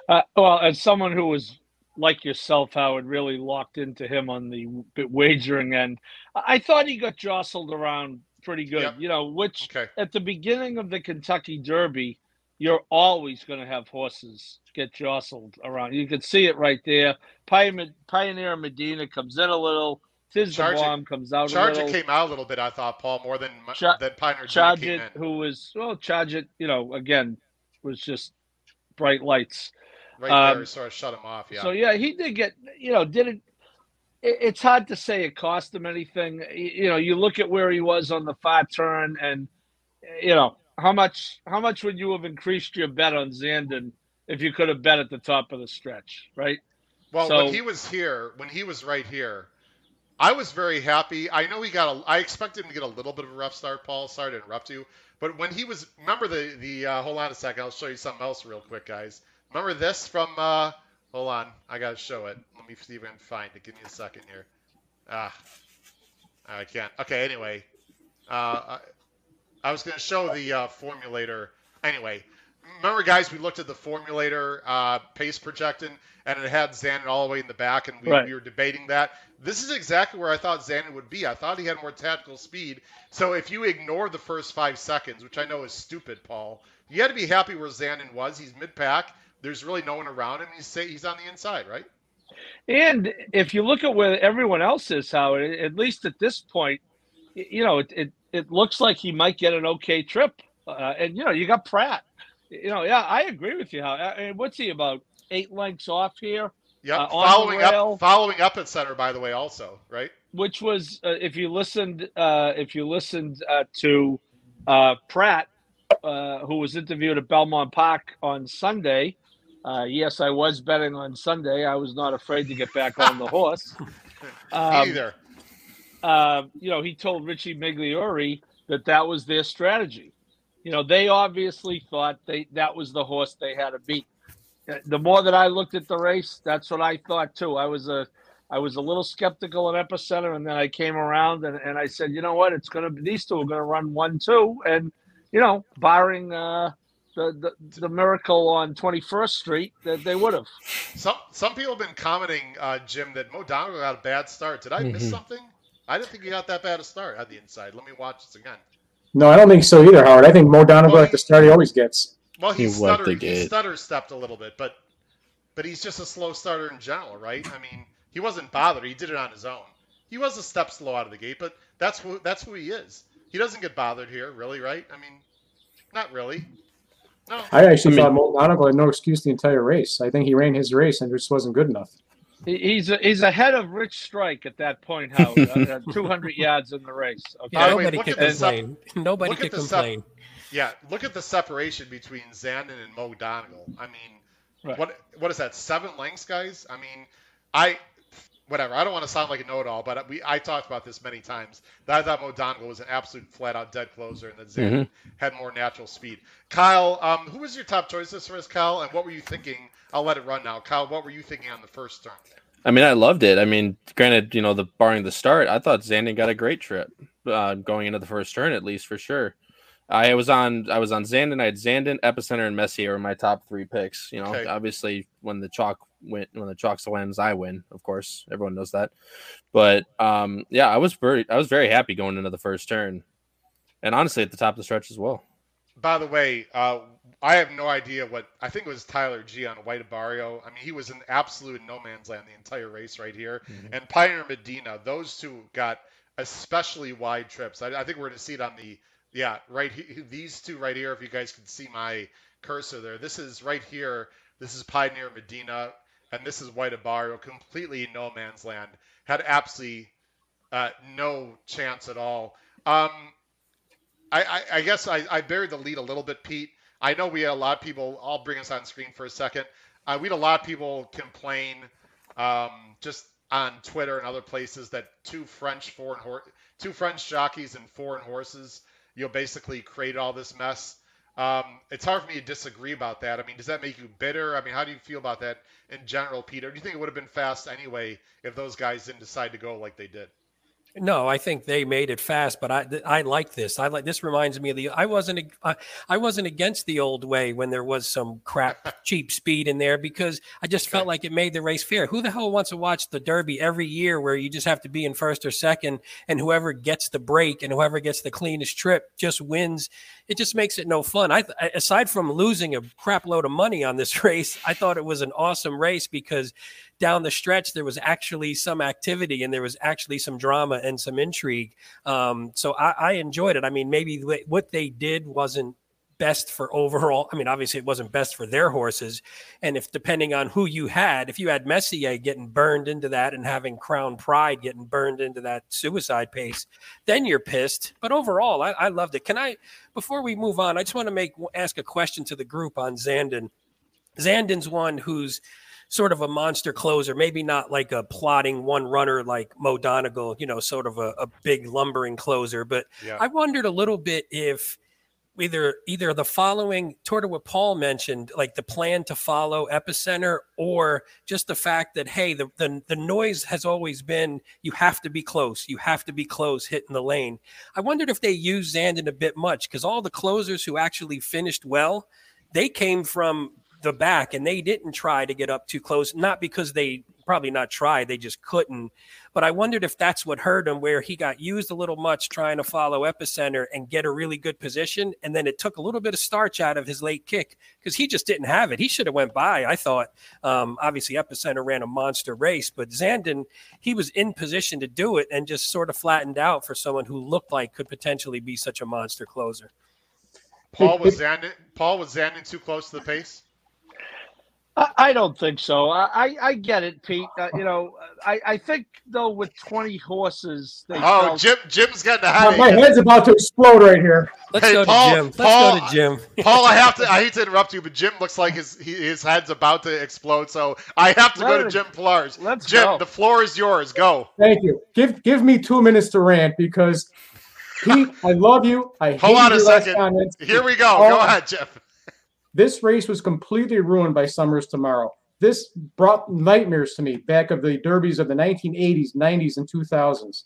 Uh, well, as someone who was like yourself, Howard, really locked into him on the wagering end, I thought he got jostled around pretty good. Yep. You know, which Okay. at the beginning of the Kentucky Derby, you're always going to have horses get jostled around. You can see it right there. Pioneer, Pioneer Medina comes in a little. Tiz the Charge Bomb comes out a Charger came out a little bit, I thought, Paul, more than Cha- than Pioneer Junior Charge came in. who was well, Charge it, you know, again, was just bright lights. Right um, there, sort of shut him off. Yeah. So yeah, he did get, you know, did it. it- It's hard to say it cost him anything. You know, you look at where he was on the far turn, and you know how much how much would you have increased your bet on Zandon if you could have bet at the top of the stretch, right? Well, So- when he was here, when he was right here, I was very happy. I know he got a. I expected him to get a little bit of a rough start, Paul. Sorry to interrupt you, but when he was, remember the the. Uh, hold on a second. I'll show you something else real quick, guys. Remember this from? uh Hold on, I gotta show it. Let me see if I can find it. Give me a second here. Ah, I can't. Okay, anyway, uh, I, was gonna show the uh, formulator. Anyway, remember, guys, we looked at the formulator uh, pace projecting, and it had Zandon all the way in the back, and we, Right. we were debating that. This is exactly where I thought Zandon would be. I thought he had more tactical speed. So if you ignore the first five seconds, which I know is stupid, Paul, you got to be happy where Zandon was. He's mid-pack. There's really no one around him. He's say he's on the inside, right? And if you look at where everyone else is, Howard, at least at this point, you know, it it, it looks like he might get an okay trip. Uh, and you know, you got Prat. You know, yeah, I agree with you. How I mean, what's he about eight lengths off here? Yep. Uh, following rail. up, following up at center, by the way, also, right? which was uh, if you listened uh, if you listened uh, to uh, Prat, uh, who was interviewed at Belmont Park on Sunday. Uh, yes, I was betting on Sunday. I was not afraid to get back on the horse. Um, Either. Uh, you know, he told Richie Migliore that that was their strategy. You know, they obviously thought they that was the horse they had to beat. Uh, The more that I looked at the race, that's what I thought too. I was a I was a little skeptical at Epicenter, and then I came around and, and I said, you know what, it's gonna be these two are gonna run one two, and you know, barring uh, the, the the miracle on Twenty First Street, that they would have. Some some people have been commenting, uh, Jim, that Mo Donegal got a bad start. Did I miss Mhm. something? I didn't think he got that bad a start at the inside. Let me watch this again. No, I don't think so either, Howard. I think Mo Donegal Well, at the start he always gets. Well, he, He wiped the stuttered. He stutter stepped a little bit, but but he's just a slow starter in general, right? I mean, he wasn't bothered. He did it on his own. He was a step slow out of the gate, but that's who that's who he is. He doesn't get bothered here, really, right? I mean, not really. No. I actually I mean- thought Mo Donegal had no excuse the entire race. I think he ran his race and just wasn't good enough. He- He's a, he's ahead of Rich Strike at that point, Howard, uh, 200 yards in the race. Okay. Yeah, the way, nobody look can at the sep- complain. Nobody can at the sep- complain. Yeah, look at the separation between Zandon and Mo Donegal. I mean, Right. what what is that? Seven lengths, guys. I mean, I whatever. I don't want to sound like a know-it-all, but we I talked about this many times. That I thought Mo Donegal was an absolute flat-out dead closer, and that Zandon had more natural speed. Kyle, um, who was your top choice this race, Kyle? And what were you thinking? I'll let it run now. Kyle, what were you thinking on the first turn? I mean, I loved it. I mean, granted, you know, the barring the start, I thought Zandon got a great trip uh, going into the first turn, at least for sure. I was on, I was on Zandon. I had Zandon, Epicenter, and Messier were my top three picks. You know, Okay. obviously, when the chalk went, when the chalk wins, I win. Of course, everyone knows that. But um, yeah, I was very, I was very happy going into the first turn, and honestly, at the top of the stretch as well. By the way, uh, I have no idea what I think it was Tyler G on White Abarrio. I mean, he was in absolute no man's land the entire race right here. And Pioneer Medina, those two got especially wide trips. I, I think we're going to see it on the yeah right he, these two right here. If you guys can see my cursor there, this is right here. This is Pioneer Medina, and this is White Abarrio, completely no man's land. Had absolutely uh, no chance at all. Um, I, I, I guess I, I buried the lead a little bit, Pete. I know we had a lot of people. I'll bring us on screen for a second. Uh, we had a lot of people complain um, just on Twitter and other places that two French foreign two French jockeys and foreign horses, you'll basically create all this mess. Um, it's hard for me to disagree about that. I mean, does that make you bitter? I mean, how do you feel about that in general, Peter? Do you think it would have been fast anyway if those guys didn't decide to go like they did? No, I think they made it fast, but I I like this. I like this reminds me of the I wasn't I, I wasn't against the old way when there was some crap cheap speed in there because I just felt like it made the race fair. Who the hell wants to watch the Derby every year where you just have to be in first or second and whoever gets the break and whoever gets the cleanest trip just wins? It just makes it no fun. I aside from losing a crap load of money on this race, I thought it was an awesome race because down the stretch there was actually some activity and there was actually some drama and some intrigue. Um, so I, I, enjoyed it. I mean, maybe what they did wasn't best for overall. I mean, obviously it wasn't best for their horses. And if depending on who you had, if you had Messier getting burned into that and having Crown Pride getting burned into that suicide pace, then you're pissed. But overall, I, I loved it. Can I, before we move on, I just want to make ask a question to the group on Zandon. Zandon's one who's sort of a monster closer, maybe not like a plotting one runner like Mo Donegal, you know, sort of a, a big lumbering closer. But yeah. I wondered a little bit if either either the following toward what Paul mentioned, like the plan to follow epicenter, or just the fact that hey, the, the the noise has always been you have to be close, you have to be close, hitting the lane. I wondered if they used Zandon a bit much because all the closers who actually finished well, they came from the back and they didn't try to get up too close, not because they probably not tried, they just couldn't. But I wondered if that's what hurt him, where he got used a little much trying to follow epicenter and get a really good position. And then it took a little bit of starch out of his late kick because he just didn't have it. He should have went by, I thought. Um, obviously, epicenter ran a monster race, but Zandon, he was in position to do it and just sort of flattened out for someone who looked like could potentially be such a monster closer. Paul was Zandon. Paul was Zandon too close to the pace. I, don't think so. I, I get it, Pete. Uh, you know, I, I think though with twenty horses, they oh, felt... Jim, Jim's getting a headache. My head's about to explode right here. Let's hey, go Paul, to Jim. Let's Paul, go to Jim. Paul, I have to. I hate to interrupt you, but Jim looks like his his head's about to explode. So I have to Let go to Jim Pilars. Let's Jim, go. the floor is yours. Go. Thank you. Give give me two minutes to rant because Pete, I love you. I hold on a second. Here we go. Go ahead, Jeff. This race was completely ruined by Summer Is Tomorrow. This brought nightmares to me back of the derbies of the 1980s, 90s, and 2000s.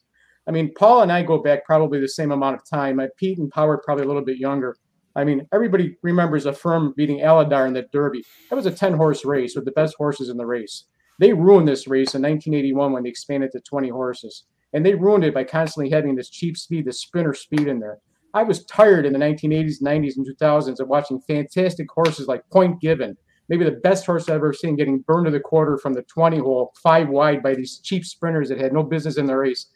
I mean, Paul and I go back probably the same amount of time. I, Pete and Power probably a little bit younger. I mean, everybody remembers Affirmed beating Alydar in that Derby. That was a 10 horse race with the best horses in the race. They ruined this race in 1981 when they expanded to 20 horses. And they ruined it by constantly having this cheap speed, this sprinter speed in there. I was tired in the 1980s, 90s, and 2000s of watching fantastic horses like Point Given, maybe the best horse I've ever seen, getting burned to the quarter from the 20 hole, five wide by these cheap sprinters that had no business in the race.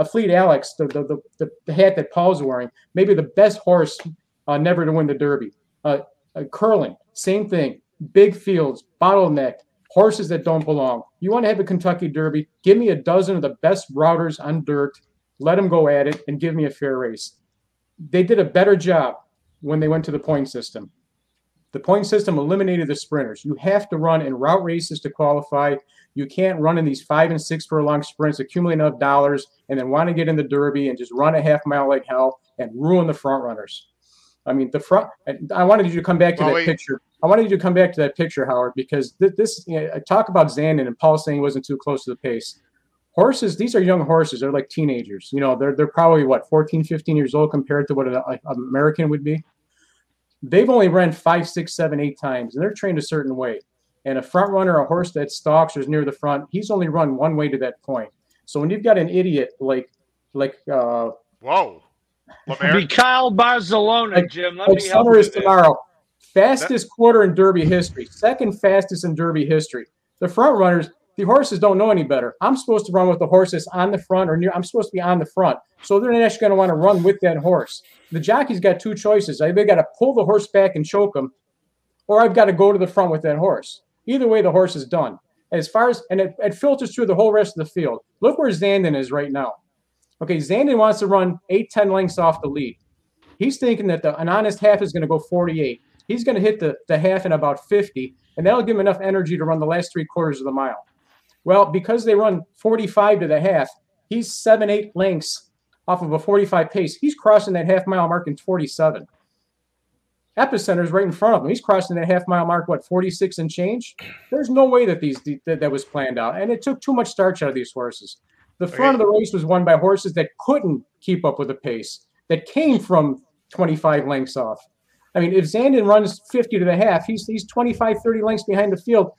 Afleet Alex, the, the, the, the hat that Paul's wearing, maybe the best horse uh, never to win the Derby. Uh, uh, Curlin, same thing. Big fields, bottleneck, horses that don't belong. You want to have a Kentucky Derby? Give me a dozen of the best routers on dirt. Let them go at it and give me a fair race they did a better job when they went to the point system. The point system eliminated the sprinters. You have to run in route races to qualify. You can't run in these five and six furlong sprints, accumulate enough dollars, and then want to get in the Derby and just run a half mile like hell and ruin the front runners. I mean, the front. I wanted you to come back to well, that wait. picture. I wanted you to come back to that picture, Howard, because th- this you know, talk about Zandon and Paul saying he wasn't too close to the pace horses these are young horses they're like teenagers you know they're, they're probably what 14 15 years old compared to what an, american would be they've only run five six seven eight times and they're trained a certain way and a front runner a horse that stalks or is near the front he's only run one way to that point so when you've got an idiot like like uh whoa Mickael Barzalona, like, Jim. Let like me help is tomorrow. Fastest quarter in Derby history. Second fastest in Derby history. The front runners, the horses don't know any better. I'm supposed to run with the horses on the front or near. I'm supposed to be on the front. So they're actually going to want to run with that horse. The jockey's got two choices. I've got to pull the horse back and choke him, or I've got to go to the front with that horse. Either way, the horse is done. As far as and it, it filters through the whole rest of the field. Look where Zandon is right now. Okay, Zandon wants to run eight, 10 lengths off the lead. He's thinking that the, an honest half is going to go 48. He's going to hit the, the half in about 50, and that'll give him enough energy to run the last three quarters of the mile. Well, because they run 45 to the half, he's seven, eight lengths off of a 45 pace. He's crossing that half mile mark in 47. Epicenter's right in front of him. He's crossing that half mile mark, what, 46 and change? There's no way that these that, that was planned out. And it took too much starch out of these horses. The front of the race was won by horses that couldn't keep up with the pace, that came from 25 lengths off. I mean, if Zandon runs 50 to the half, he's he's 25, 30 lengths behind the field.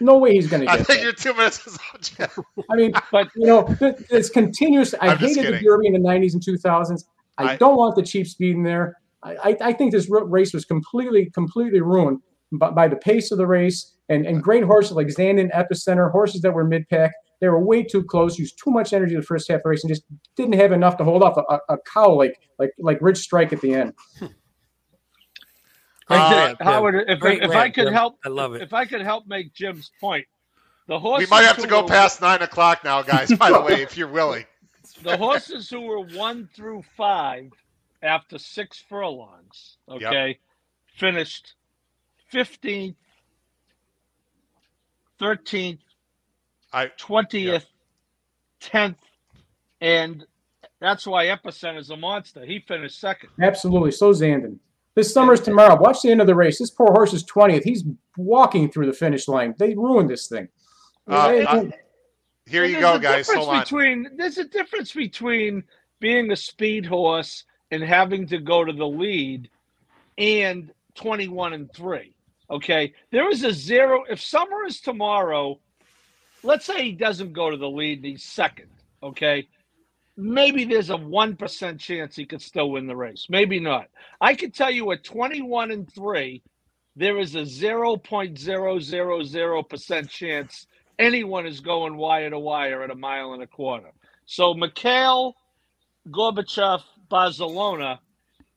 No way he's going to get. I get think that. your two minutes is up, Jim. I mean, but you know, it's continuous. I I'm hated the. Derby in the '90s and 2000s. I, I- don't want the cheap speed in there. I, I, I think this race was completely, completely ruined by, by the pace of the race and, and great horses like Zandon, Epicenter, horses that were mid pack. They were way too close. Used too much energy the first half of the race and just didn't have enough to hold off a, a, a cow like like like Rich Strike at the end. Hmm. Great Uh, rant, Jim. Howard, if, Great if I could Jim. help, I love it. if I could help make Jim's point, the We might have to go were- past nine o'clock now, guys. By the way, if you're willing. the horses who were one through five after six furlongs, okay, finished 15th, 13th, I 20th, 10th, and that's why Epicenter is a monster. He finished second. Absolutely. So Zandon. This Summer Is Tomorrow. Watch the end of the race. This poor horse is 20th. He's walking through the finish line. They ruined this thing. Uh, They- uh, here you go, guys. difference Hold on. There's a difference between being a speed horse and having to go to the lead, and 21 and three. Okay, there is a zero. If summer is tomorrow, let's say he doesn't go to the lead and he's second. Okay, maybe there's a one percent chance he could still win the race. Maybe not. I can tell you at 21 and three, there is a 0.000% chance anyone is going wire to wire at a mile and a quarter. So Mikhail Gorbachev Barzalona,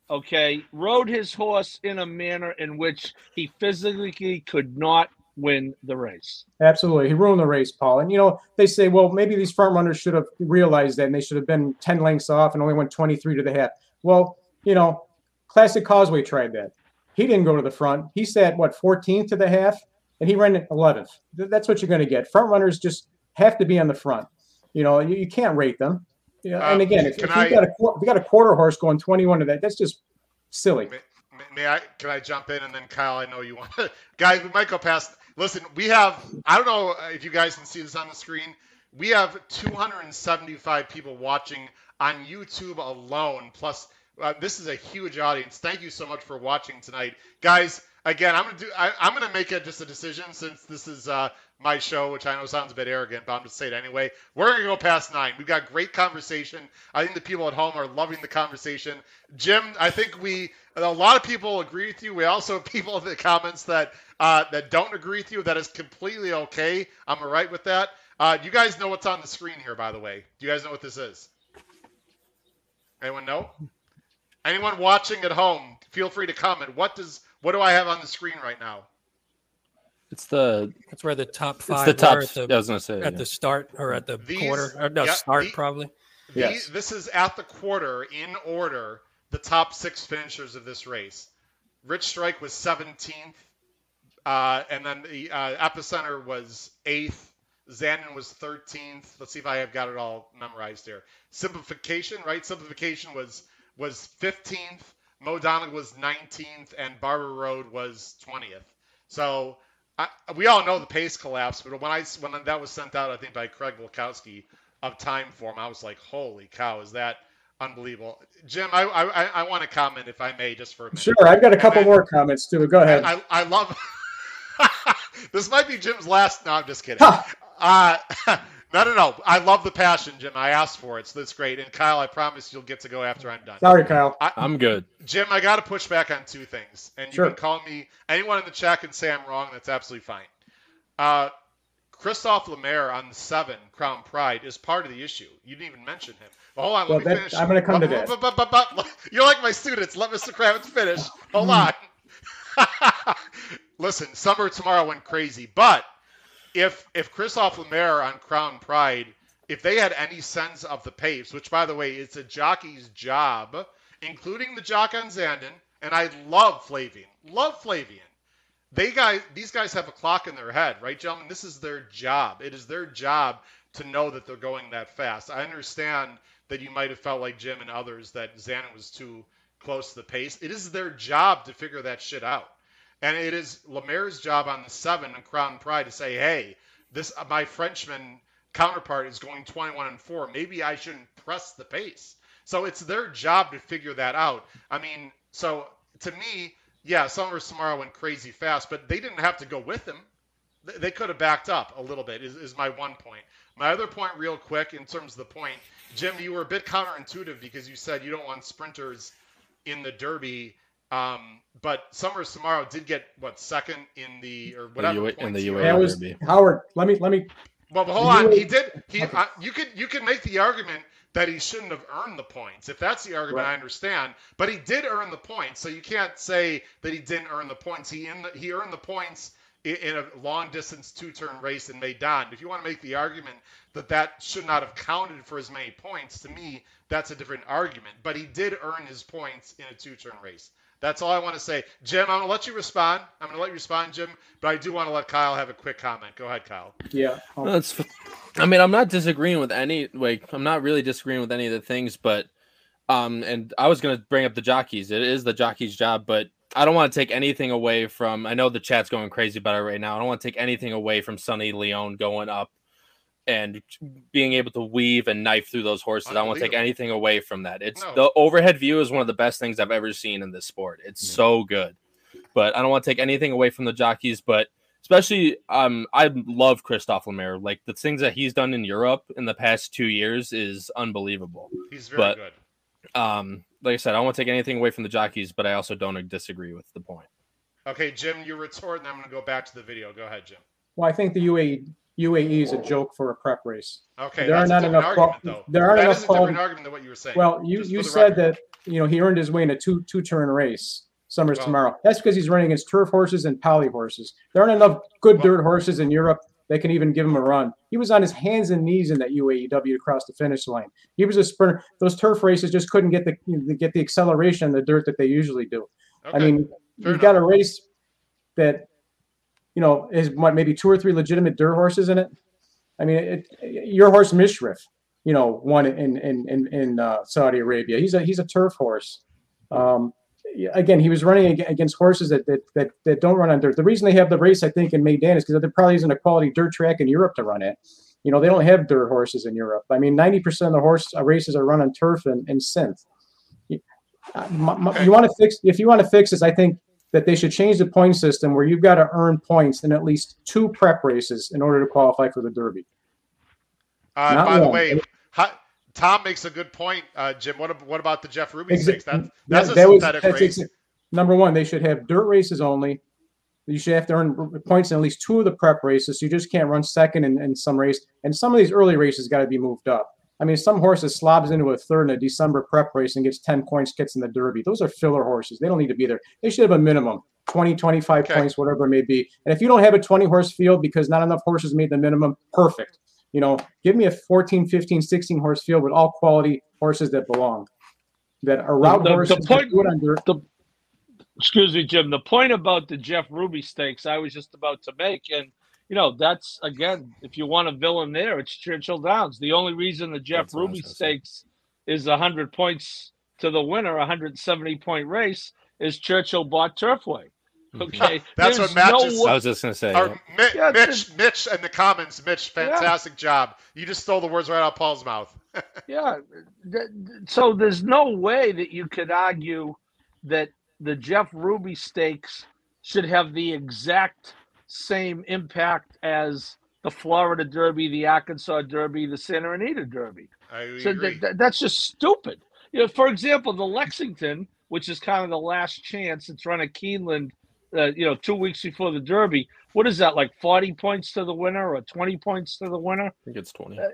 okay, rode his horse in a manner in which he physically could not win the race. Absolutely. He ruined the race, Paul. And, you know, they say, well, maybe these front runners should have realized that and they should have been 10 lengths off and only went 23 to the half. Well, you know, Classic Causeway tried that. He didn't go to the front. He sat, what, 14th to the half? And he ran at 11th. That's what you're going to get. Front runners just have to be on the front. You know, you, you can't rate them. You uh, know, and again, if, if you I- got a if you got a quarter horse going 21 to that, that's just silly. May, may I? Can I jump in and then Kyle? I know you want. guys, we might go past. Listen, we have. I don't know if you guys can see this on the screen. We have 275 people watching on YouTube alone. Plus, uh, this is a huge audience. Thank you so much for watching tonight, guys. Again, I'm gonna do. I, I'm gonna make it just a decision since this is uh, my show, which I know sounds a bit arrogant, but I'm gonna say it anyway. We're gonna go past nine. We've got great conversation. I think the people at home are loving the conversation. Jim, I think we a lot of people agree with you. We also have people in the comments that uh, that don't agree with you. That is completely okay. I'm all right with that. Uh, you guys know what's on the screen here, by the way. Do you guys know what this is? Anyone know? Anyone watching at home, feel free to comment. What does what do I have on the screen right now? It's the That's where the top five. it's five the top. were at the, I was gonna say at yeah. the start or at the These- quarter. Or no, yeah, start the- probably. The- Yes. This is at the quarter in order. The top six finishers of this race. Rich Strike was 17th, uh, and then the uh, Epicenter was eighth. Zandon was 13th. Let's see if I have got it all memorized here. Simplification, right? Simplification was was 15th. Mo Donegal was 19th, and Barber Road was 20th. So I, we all know the pace collapse, but when I when that was sent out, I think by Craig Milkowski of Timeform, I was like, "Holy cow, is that unbelievable?" Jim, I I, I want to comment if I may, just for a minute. Sure. I've got a couple then- more comments too. Go ahead. I, I love. this might be Jim's last. No, I'm just kidding. Ha! Uh, no, no, no. I love the passion, Jim. I asked for it, so that's great. And Kyle, I promise you'll get to go after I'm done. Sorry, Kyle. I'm good. Jim, I got to push back on two things, and you Sure. can call me. Anyone in the chat can say I'm wrong. That's absolutely fine. Uh, Christophe Lemaire on the seven Crown Pride is part of the issue. You didn't even mention him. Well, hold on, Well, let me that- finish. I'm gonna come to But- that. but- You're like my students. Let Mr. Kravets finish. Hold Hmm. on. Listen, summer tomorrow went crazy, but if if Christophe Lemaire on Crown Pride, if they had any sense of the pace, which by the way, it's a jockey's job, including the jock on Zandon, and I love Flavien, love Flavien. They guys, these guys have a clock in their head, right, gentlemen? This is their job. It is their job to know that they're going that fast. I understand that you might have felt like Jim and others that Zandon was too close to the pace. It is their job to figure that shit out. And it is Lemaire's job on the seven and Crown Pride to say, hey, this uh, my Frenchman counterpart is going 21 and 4. Maybe I shouldn't press the pace. So it's their job to figure that out. I mean, so to me, yeah, Summer Is Tomorrow went crazy fast, but they didn't have to go with him. They could have backed up a little bit, is, is my one point. My other point, real quick, in terms of the point, Jim, you were a bit counterintuitive because you said you don't want sprinters in the Derby. Um, but Summer Is Tomorrow did get what second in the or whatever UA points in the he UAE. That was Howard. Let me let me. Well, but hold on. UAE He did. He. Okay. Uh, you could. You could make the argument that he shouldn't have earned the points. If that's the argument, Right. I understand. But he did earn the points, so you can't say that he didn't earn the points. He in the, he earned the points in, in a long distance two turn race in Meydan. If you want to make the argument that that should not have counted for as many points, to me, that's a different argument. But he did earn his points in a two turn race. That's all I want to say. Jim, I'm going to let you respond. I'm going to let you respond, Jim, but I do want to let Kyle have a quick comment. Go ahead, Kyle. Yeah. That's. I mean, I'm not disagreeing with any. Like, I'm not really disagreeing with any of the things, but, um, and I was gonna bring up the jockeys. It is the jockey's job, but I don't want to take anything away from. I know the chat's going crazy about it right now. I don't want to take anything away from Sonny Leon going up and being able to weave and knife through those horses. I won't take anything away from that. It's No. the overhead view is one of the best things I've ever seen in this sport. It's so good. But I don't want to take anything away from the jockeys, but especially um I love Christophe Lemaire. Like the things that he's done in Europe in the past 2 years is unbelievable. He's very But- good. Um like I said, I won't take anything away from the jockeys, but I also don't disagree with the point. Okay, Jim, you retort, and I'm going to go back to the video. Go ahead, Jim. Well, I think the UAE UAE is a joke for a prep race. Okay, There are not enough argument, though. there aren't That enough is a different argument than what you were saying. Well, you you said record. that you know he earned his way in a two two turn race. Summers Well- tomorrow. That's because he's running against turf horses and poly horses. There aren't enough good Well- dirt horses in Europe that can even give him a run. He was on his hands and knees in that UAEW to cross the finish line. He was a sprinter. Those turf races just couldn't get the you know, get the acceleration in the dirt that they usually do. Okay, I mean, fair you've got a race that, you know, is what maybe two or three legitimate dirt horses in it. I mean, it, your horse Mishrif, you know, won in in in, in uh, Saudi Arabia. He's a he's a turf horse. Um, again, he was running against horses that, that that that don't run on dirt. The reason they have the race, I think, in Meydan is because there probably isn't a quality dirt track in Europe to run it. You know, they don't have dirt horses in Europe. I mean, ninety percent of the horse uh, races are run on turf and, and synth. You, uh, my- my- you want to fix if you want to fix this, I think that they should change the point system where you've got to earn points in at least two prep races in order to qualify for the Derby. Uh, not by the way, Tom makes a good point, uh, Jim. What, what about the Jeff Ruby stakes? That, that- that's a that was- synthetic that's race. number one, they should have dirt races only. You should have to earn points in at least two of the prep races. So you just can't run second in, in some race. And some of these early races got to be moved up. I mean, some horses slobs into a third in a December prep race and gets 10 points, gets in the Derby. Those are filler horses. They don't need to be there. They should have a minimum 20, 25 Okay. points, whatever it may be. And if you don't have a 20 horse field because not enough horses made the minimum, perfect. You know, give me a 14, 15, 16 horse field with all quality horses that belong, that are route the- the horses. that point- do it on dirt. excuse me, Jim. The point about the Jeff Ruby stakes, I was just about to make, and you know, that's again, if you want a villain there, it's Churchill Downs. The only reason the Jeff That's what I was Ruby stakes is hundred points to the winner, a hundred seventy point race, is Churchill bought Turfway. Okay, That's There's what Matt no just wa- I was just gonna say. Or yeah. Mi- Yeah, Mitch, Mitch in the comments, Mitch, fantastic job. You just stole the words right out of Paul's mouth. Yeah. th- th- So there's no way that you could argue that the Jeff Ruby stakes should have the exact same impact as the Florida Derby, the Arkansas Derby, the Santa Anita Derby. I So agree. that, that, that's just stupid. You know, for example, the Lexington, which is kind of the last chance, it's run at Keeneland, uh, you know, two weeks before the Derby. What is that like? Forty points to the winner or twenty points to the winner? I think it's 20.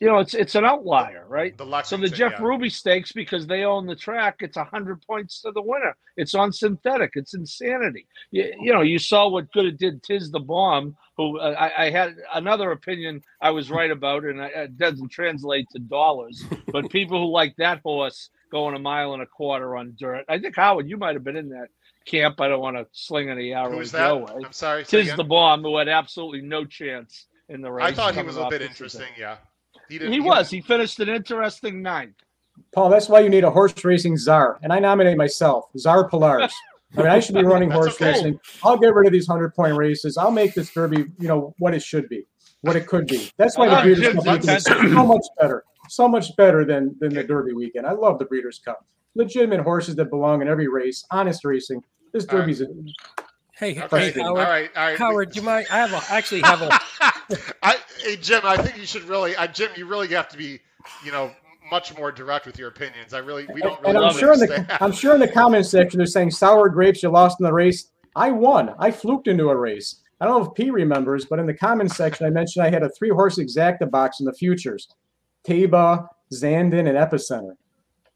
You know, it's it's an outlier, right? the So the Jeff yeah. Ruby stakes, because they own the track, it's hundred points to the winner. It's on synthetic. It's insanity. You, you know, you saw what good it did. Tiz the Bomb. Who uh, I, I had another opinion I was right about, and I, it doesn't translate to dollars. but people who like that horse going a mile and a quarter on dirt. I think Howard, you might have been in that camp. I don't want to sling any arrows your way. I'm sorry. Tiz again? the bomb, who had absolutely no chance in the race. I thought he was a bit interesting. Yeah. He didn't. He was. He finished an interesting ninth. Paul, that's why you need a horse racing czar. And I nominate myself, Czar Polars. I mean, I should be running horse okay. racing. I'll get rid of these 100 point races. I'll make this Derby, you know, what it should be, what it could be. That's why the Uh, Breeders' Cup weekend is so much better. So much better than, than the Derby weekend. I love the Breeders' Cup. Legitimate horses that belong in every race, honest racing. This All right. Derby's a Hey, Okay. hey, all Howard. right. All right. Howard, do you mind? I have a, actually have a. I, hey Jim, I think you should really, uh, Jim, you really have to be, you know, much more direct with your opinions. I really, we don't and really I'm sure in the understand. I'm sure in the comments section they're saying sour grapes, you lost in the race. I won. I fluked into a race. I don't know if P remembers, but in the comments section I mentioned I had a three horse exacta box in the futures. Taiba, Zandon, and Epicenter.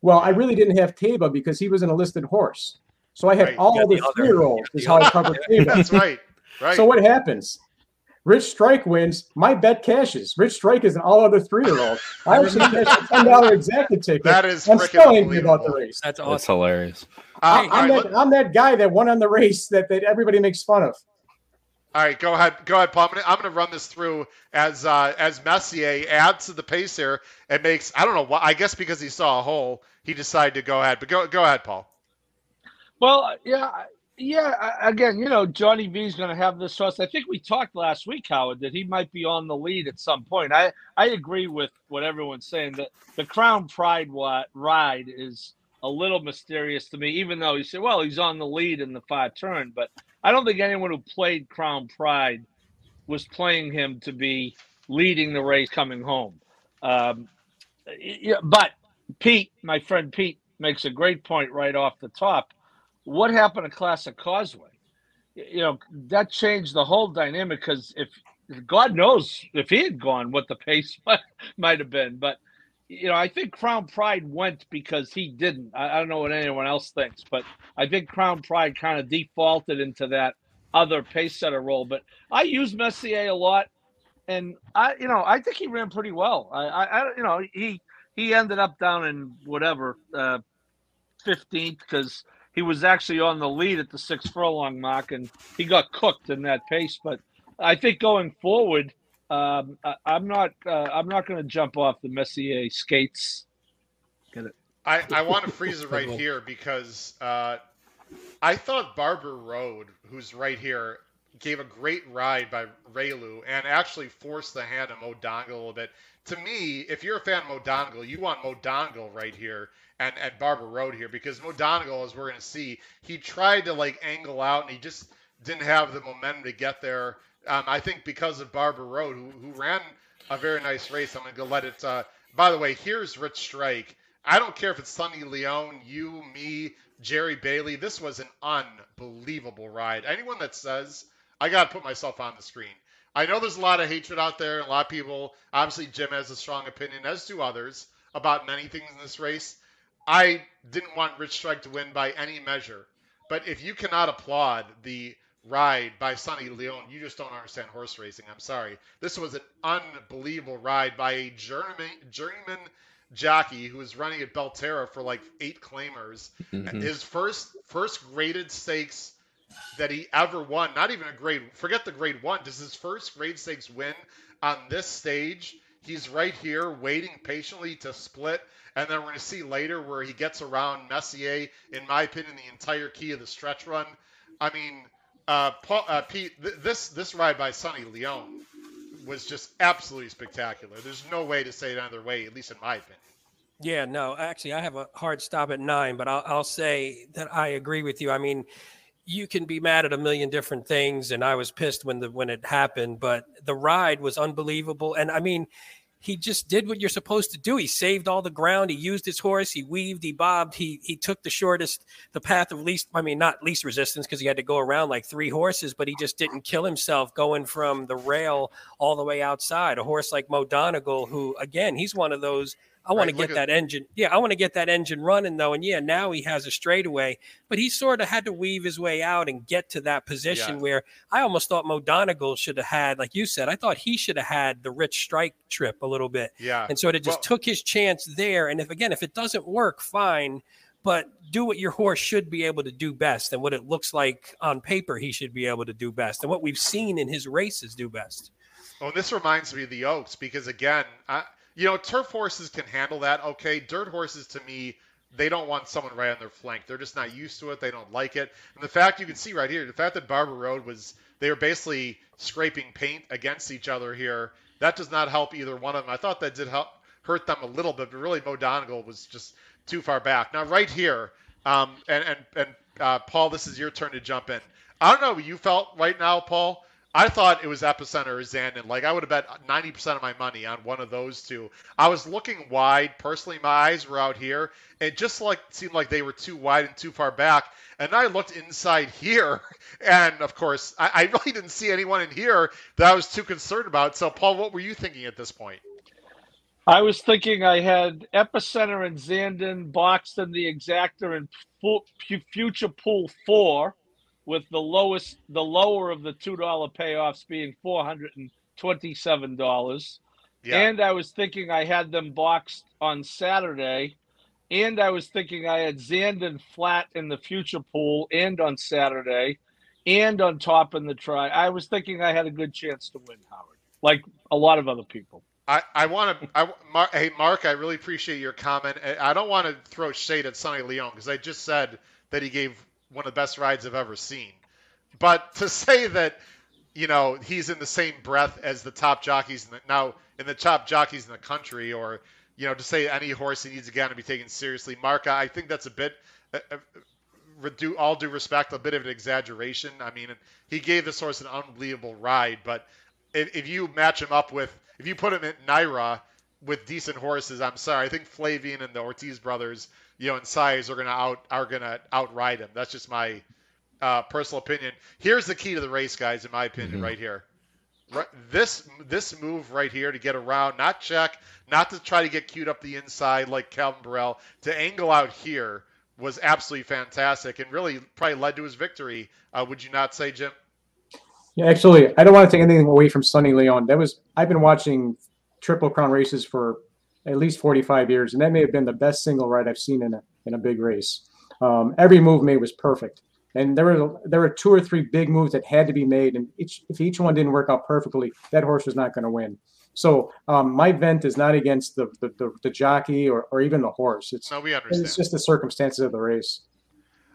Well, I really didn't have Taiba because he was an enlisted horse. So I had Right. all Yeah, the the other- three year olds yeah, is how I other- covered Taiba. That's right. Right. So what happens? Rich Strike wins. My bet cashes. Rich Strike is an all other three year old. I actually cashed a ten dollar exacta ticket. that is I'm still angry about the race. That's That's hilarious. Uh, Hey, I'm right, that, I'm that guy that won on the race that, that everybody makes fun of. all right, go ahead. Go ahead, Paul. I'm gonna, I'm gonna run this through as uh, as Messier adds to the pace here and makes. I don't know why. I guess because he saw a hole, he decided to go ahead. But go go ahead, Paul. Well, yeah, yeah. Again, you know, Johnny V's going to have this horse. I think we talked last week, Howard, that he might be on the lead at some point. I I agree with what everyone's saying that the Crown Pride ride is a little mysterious to me. Even though you say, well, he's on the lead in the far turn, but I don't think anyone who played Crown Pride was playing him to be leading the race coming home. Um, yeah, but Pete, my friend Pete, makes a great point right off the top what happened to Classic Causeway? You know, that changed the whole dynamic because if God knows if he had gone, what the pace might, might have been. But, you know, I think Crown Pride went because he didn't. I, I don't know what anyone else thinks, but I think Crown Pride kind of defaulted into that other pace setter role. But I use Messier a lot. And I, you know, I think he ran pretty well. I, I, I you know, he he ended up down in whatever uh, 15th because he was actually on the lead at the six furlong mark, and he got cooked in that pace. But I think going forward, um, I, I'm not uh, I'm not going to jump off the Messier skates. Get it? I, I want to freeze it right here because uh, I thought Barber Road, who's right here, gave a great ride by Reylu and actually forced the hand of Mo Donegal a little bit. To me, if you're a fan of Mo Donegal, you want Mo Donegal right here and at Barber Road here because Mo Donegal, as we're going to see, he tried to like angle out and he just didn't have the momentum to get there. Um, I think because of Barber Road, who, who ran a very nice race, I'm going to let it. Uh, by the way, here's Rich Strike. I don't care if it's Sonny Leon, you, me, Jerry Bailey. This was an unbelievable ride. Anyone that says, I got to put myself on the screen. I know there's a lot of hatred out there, a lot of people, obviously, Jim has a strong opinion, as do others, about many things in this race. I didn't want Rich Strike to win by any measure. But if you cannot applaud the ride by Sonny Leon, you just don't understand horse racing. I'm sorry. This was an unbelievable ride by a journeyman, journeyman jockey who was running at Belterra for like eight claimers. Mhm. His first first graded stakes that he ever won. Not even a grade. Forget the grade one. Does his first grade stakes win on this stage. He's right here waiting patiently to split. And then we're going to see later where he gets around Messier, in my opinion, the entire key of the stretch run. I mean, uh, Paul, uh, Pete, th- this this ride by Sonny Leon was just absolutely spectacular. There's no way to say it another way, at least in my opinion. Yeah, no, actually, I have a hard stop at nine, but I'll, I'll say that I agree with you. I mean, you can be mad at a million different things, and I was pissed when the when it happened, but the ride was unbelievable, and I mean, he just did what you're supposed to do. He saved all the ground. He used his horse. He weaved. He bobbed. He he took the shortest, the path of least. I mean, not least resistance because he had to go around like three horses, but he just didn't kill himself going from the rail all the way outside. A horse like Mo Donegal, who again, he's one of those. I want Right, to get at- that engine. Yeah, I want to get that engine running though. And yeah, now he has a straightaway, but he sort of had to weave his way out and get to that position Yeah. where I almost thought Mo Donegal should have had, like you said, I thought he should have had the rich strike trip a little bit Yeah. and sort of just Well- took his chance there. And if again, if it doesn't work, fine, but do what your horse should be able to do best, and what it looks like on paper he should be able to do best, and what we've seen in his races do best. Oh, well, this reminds me of the Oaks because again, I, you know, turf horses can handle that. Okay, dirt horses to me, they don't want someone right on their flank. They're just not used to it. They don't like it. And the fact you can see right here, the fact that Barber Road was they were basically scraping paint against each other here. That does not help either one of them. I thought that did help hurt them a little bit, but really Mo Donegal was just too far back. Now right here, um, and and and uh, Paul, this is your turn to jump in. I don't know what you felt right now, Paul. I thought it was Epicenter or Zandon. Like I would have bet 90% of my money on one of those two. I was looking wide. Personally, my eyes were out here. It just like seemed like they were too wide and too far back. And I looked inside here, and of course, I, I really didn't see anyone in here that I was too concerned about. So, Paul, what were you thinking at this point? I was thinking I had Epicenter and Zandon boxed in the exacta and fu- fu- future pool four, with the lowest, the lower of the two dollar payoffs being four hundred and twenty-seven dollars. Yeah. And I was thinking I had them boxed on Saturday. And I was thinking I had Zandon flat in the future pool and on Saturday and on top in the try. I was thinking I had a good chance to win, Howard, like a lot of other people. I, I want to, I, Mark, hey Mark, I really appreciate your comment. I- I don't want to throw shade at Sonny Leon because I just said that he gave one of the best rides I've ever seen. But to say that, you know, he's in the same breath as the top jockeys in the, now in the top jockeys in the country, or you know, to say any horse he needs again to be taken seriously, Mark, I think that's a bit. Uh, uh, all due respect, a bit of an exaggeration. I mean, he gave this horse an unbelievable ride, but if, if you match him up with, if you put him in NYRA with decent horses, I'm sorry, I think Flavien and the Ortiz brothers, you know, in size are gonna out are gonna outride him. That's just my uh, personal opinion. Here's the key to the race, guys, in my opinion, Mhm. right here. Right, this this move right here to get around, not check, not to try to get queued up the inside like Calvin Borel, to angle out here was absolutely fantastic and really probably led to his victory. Uh, would you not say, Jim? Yeah, actually, I don't want to take anything away from Sonny Leon. That was I've been watching Triple Crown races for at least 45 years, and that may have been the best single ride I've seen in a in a big race. Um, every move made was perfect, and there were there were two or three big moves that had to be made, and each if each one didn't work out perfectly, that horse was not going to win. So um, my vent is not against the the, the, the jockey or, or even the horse. It's No, we understand. it's just the circumstances of the race.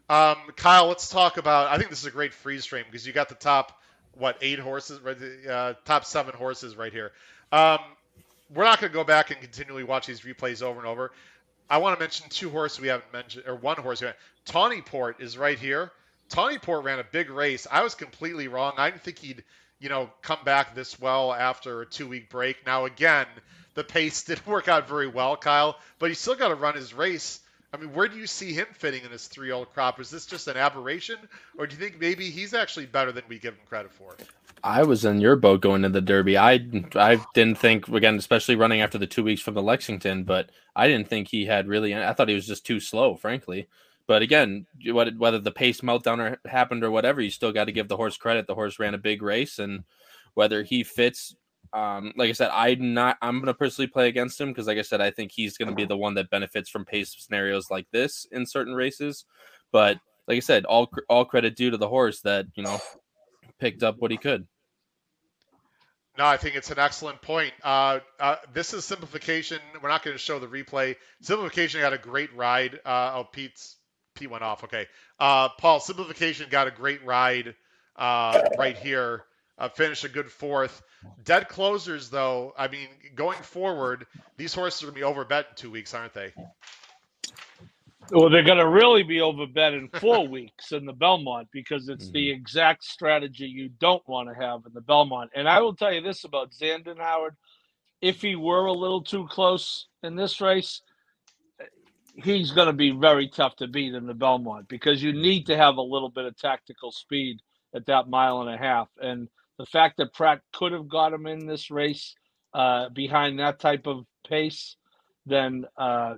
Um, Kyle, let's talk about. I think this is a great freeze frame because you got the top what eight horses, right? Uh, top seven horses right here. Um, we're not going to go back and continually watch these replays over and over. I want to mention two horses we haven't mentioned, or one horse. Tawny Port is right here. Tawny Port ran a big race. I was completely wrong. I didn't think he'd, you know, come back this well after a two-week break. Now again, the pace didn't work out very well, Kyle, but he still got to run his race. I mean, where do you see him fitting in this three-year-old crop? Is this just an aberration, or do you think maybe he's actually better than we give him credit for? I was in your boat going to the Derby. I I didn't think again, especially running after the two weeks from the Lexington, but I didn't think he had really. I thought he was just too slow, frankly. But again, whether the pace meltdown or happened or whatever, you still got to give the horse credit. The horse ran a big race, and whether he fits, um, like I said, I'm not. I'm going to personally play against him because, like I said, I think he's going to be the one that benefits from pace scenarios like this in certain races. But like I said, all all credit due to the horse that you know picked up what he could. No, I think it's an excellent point. Uh, uh, this is simplification. We're not going to show the replay. Simplification got a great ride. Uh, oh, Pete's Pete went off. Okay, uh, Paul. Simplification got a great ride uh, right here. Uh, finished a good fourth. Dead closers, though. I mean, going forward, these horses are going to be overbet in two weeks, aren't they? Well, they're going to really be overbet in four weeks in the Belmont because it's the exact strategy you don't want to have in the Belmont. And I will tell you this about Zandon Howard: if he were a little too close in this race, he's going to be very tough to beat in the Belmont because you need to have a little bit of tactical speed at that mile and a half. And the fact that Prat could have got him in this race uh, behind that type of pace, then. Uh,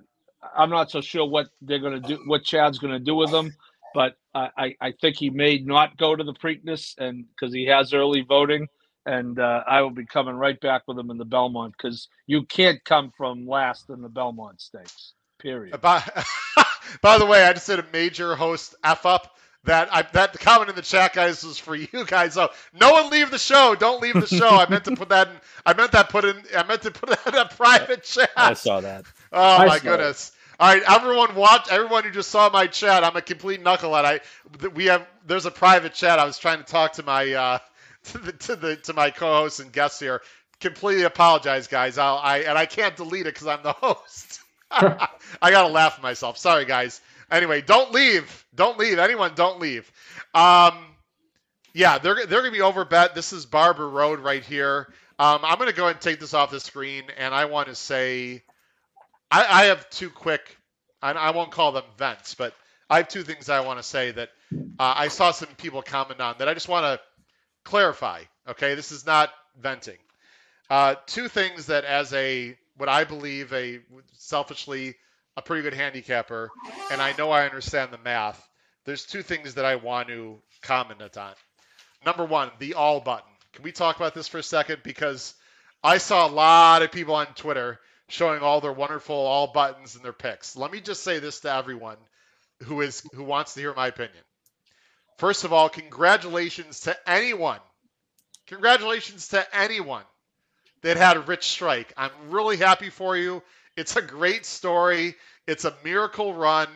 I'm not so sure what they're going to do, what Chad's going to do with them, but I, I, I think he may not go to the Preakness, and because he has early voting, and uh, I will be coming right back with him in the Belmont because you can't come from last in the Belmont Stakes. Period. Uh, By, by the way, I just did a major host f up. that I that comment in the chat, guys, was for you guys. So no one leave the show. Don't leave the show. I meant to put that in. I meant that put in. I meant to put that in a private chat. I saw that. Oh I my saw goodness. All right, everyone watch everyone who just saw my chat. I'm a complete knucklehead. I we have there's a private chat. I was trying to talk to my uh to the to the to my co-hosts and guests here. Completely apologize, guys. I'll I and I can't delete it because I'm the host. I gotta laugh at myself. Sorry, guys. Anyway, don't leave. Don't leave. Anyone, don't leave. Um, yeah, they're they're gonna be over bet. This is Barber Road right here. Um, I'm gonna go ahead and take this off the screen, and I want to say, I, I have two quick. I, I won't call them vents, but I have two things I want to say that uh, I saw some people comment on that I just want to clarify. Okay, this is not venting. Uh, two things that, as a what I believe a selfishly a pretty good handicapper, and I know I understand the math. There's two things that I want to comment on. Number one, the all button. Can we talk about this for a second? Because I saw a lot of people on Twitter showing all their wonderful all buttons and their picks. Let me just say this to everyone who is who wants to hear my opinion. First of all, congratulations to anyone. Congratulations to anyone that had a rich strike. I'm really happy for you. It's a great story. It's a miracle run.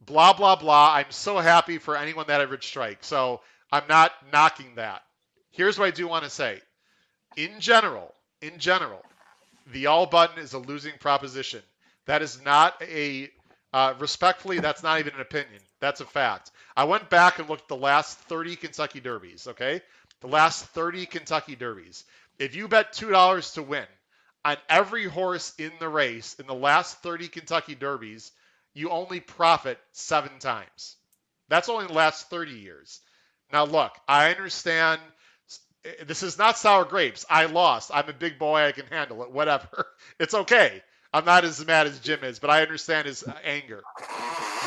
Blah blah blah. I'm so happy for anyone that had rich strike. So I'm not knocking that. Here's what I do want to say. In general, in general, the all button is a losing proposition. That is not a uh, respectfully. That's not even an opinion. That's a fact. I went back and looked at the last 30 Kentucky Derbies. Okay, the last 30 Kentucky Derbies. If you bet two dollars to win on every horse in the race in the last 30 Kentucky Derbies, you only profit seven times. That's only the last 30 years. Now, look, I understand this is not sour grapes. I lost. I'm a big boy. I can handle it. Whatever. It's okay. I'm not as mad as Jim is, but I understand his uh, anger.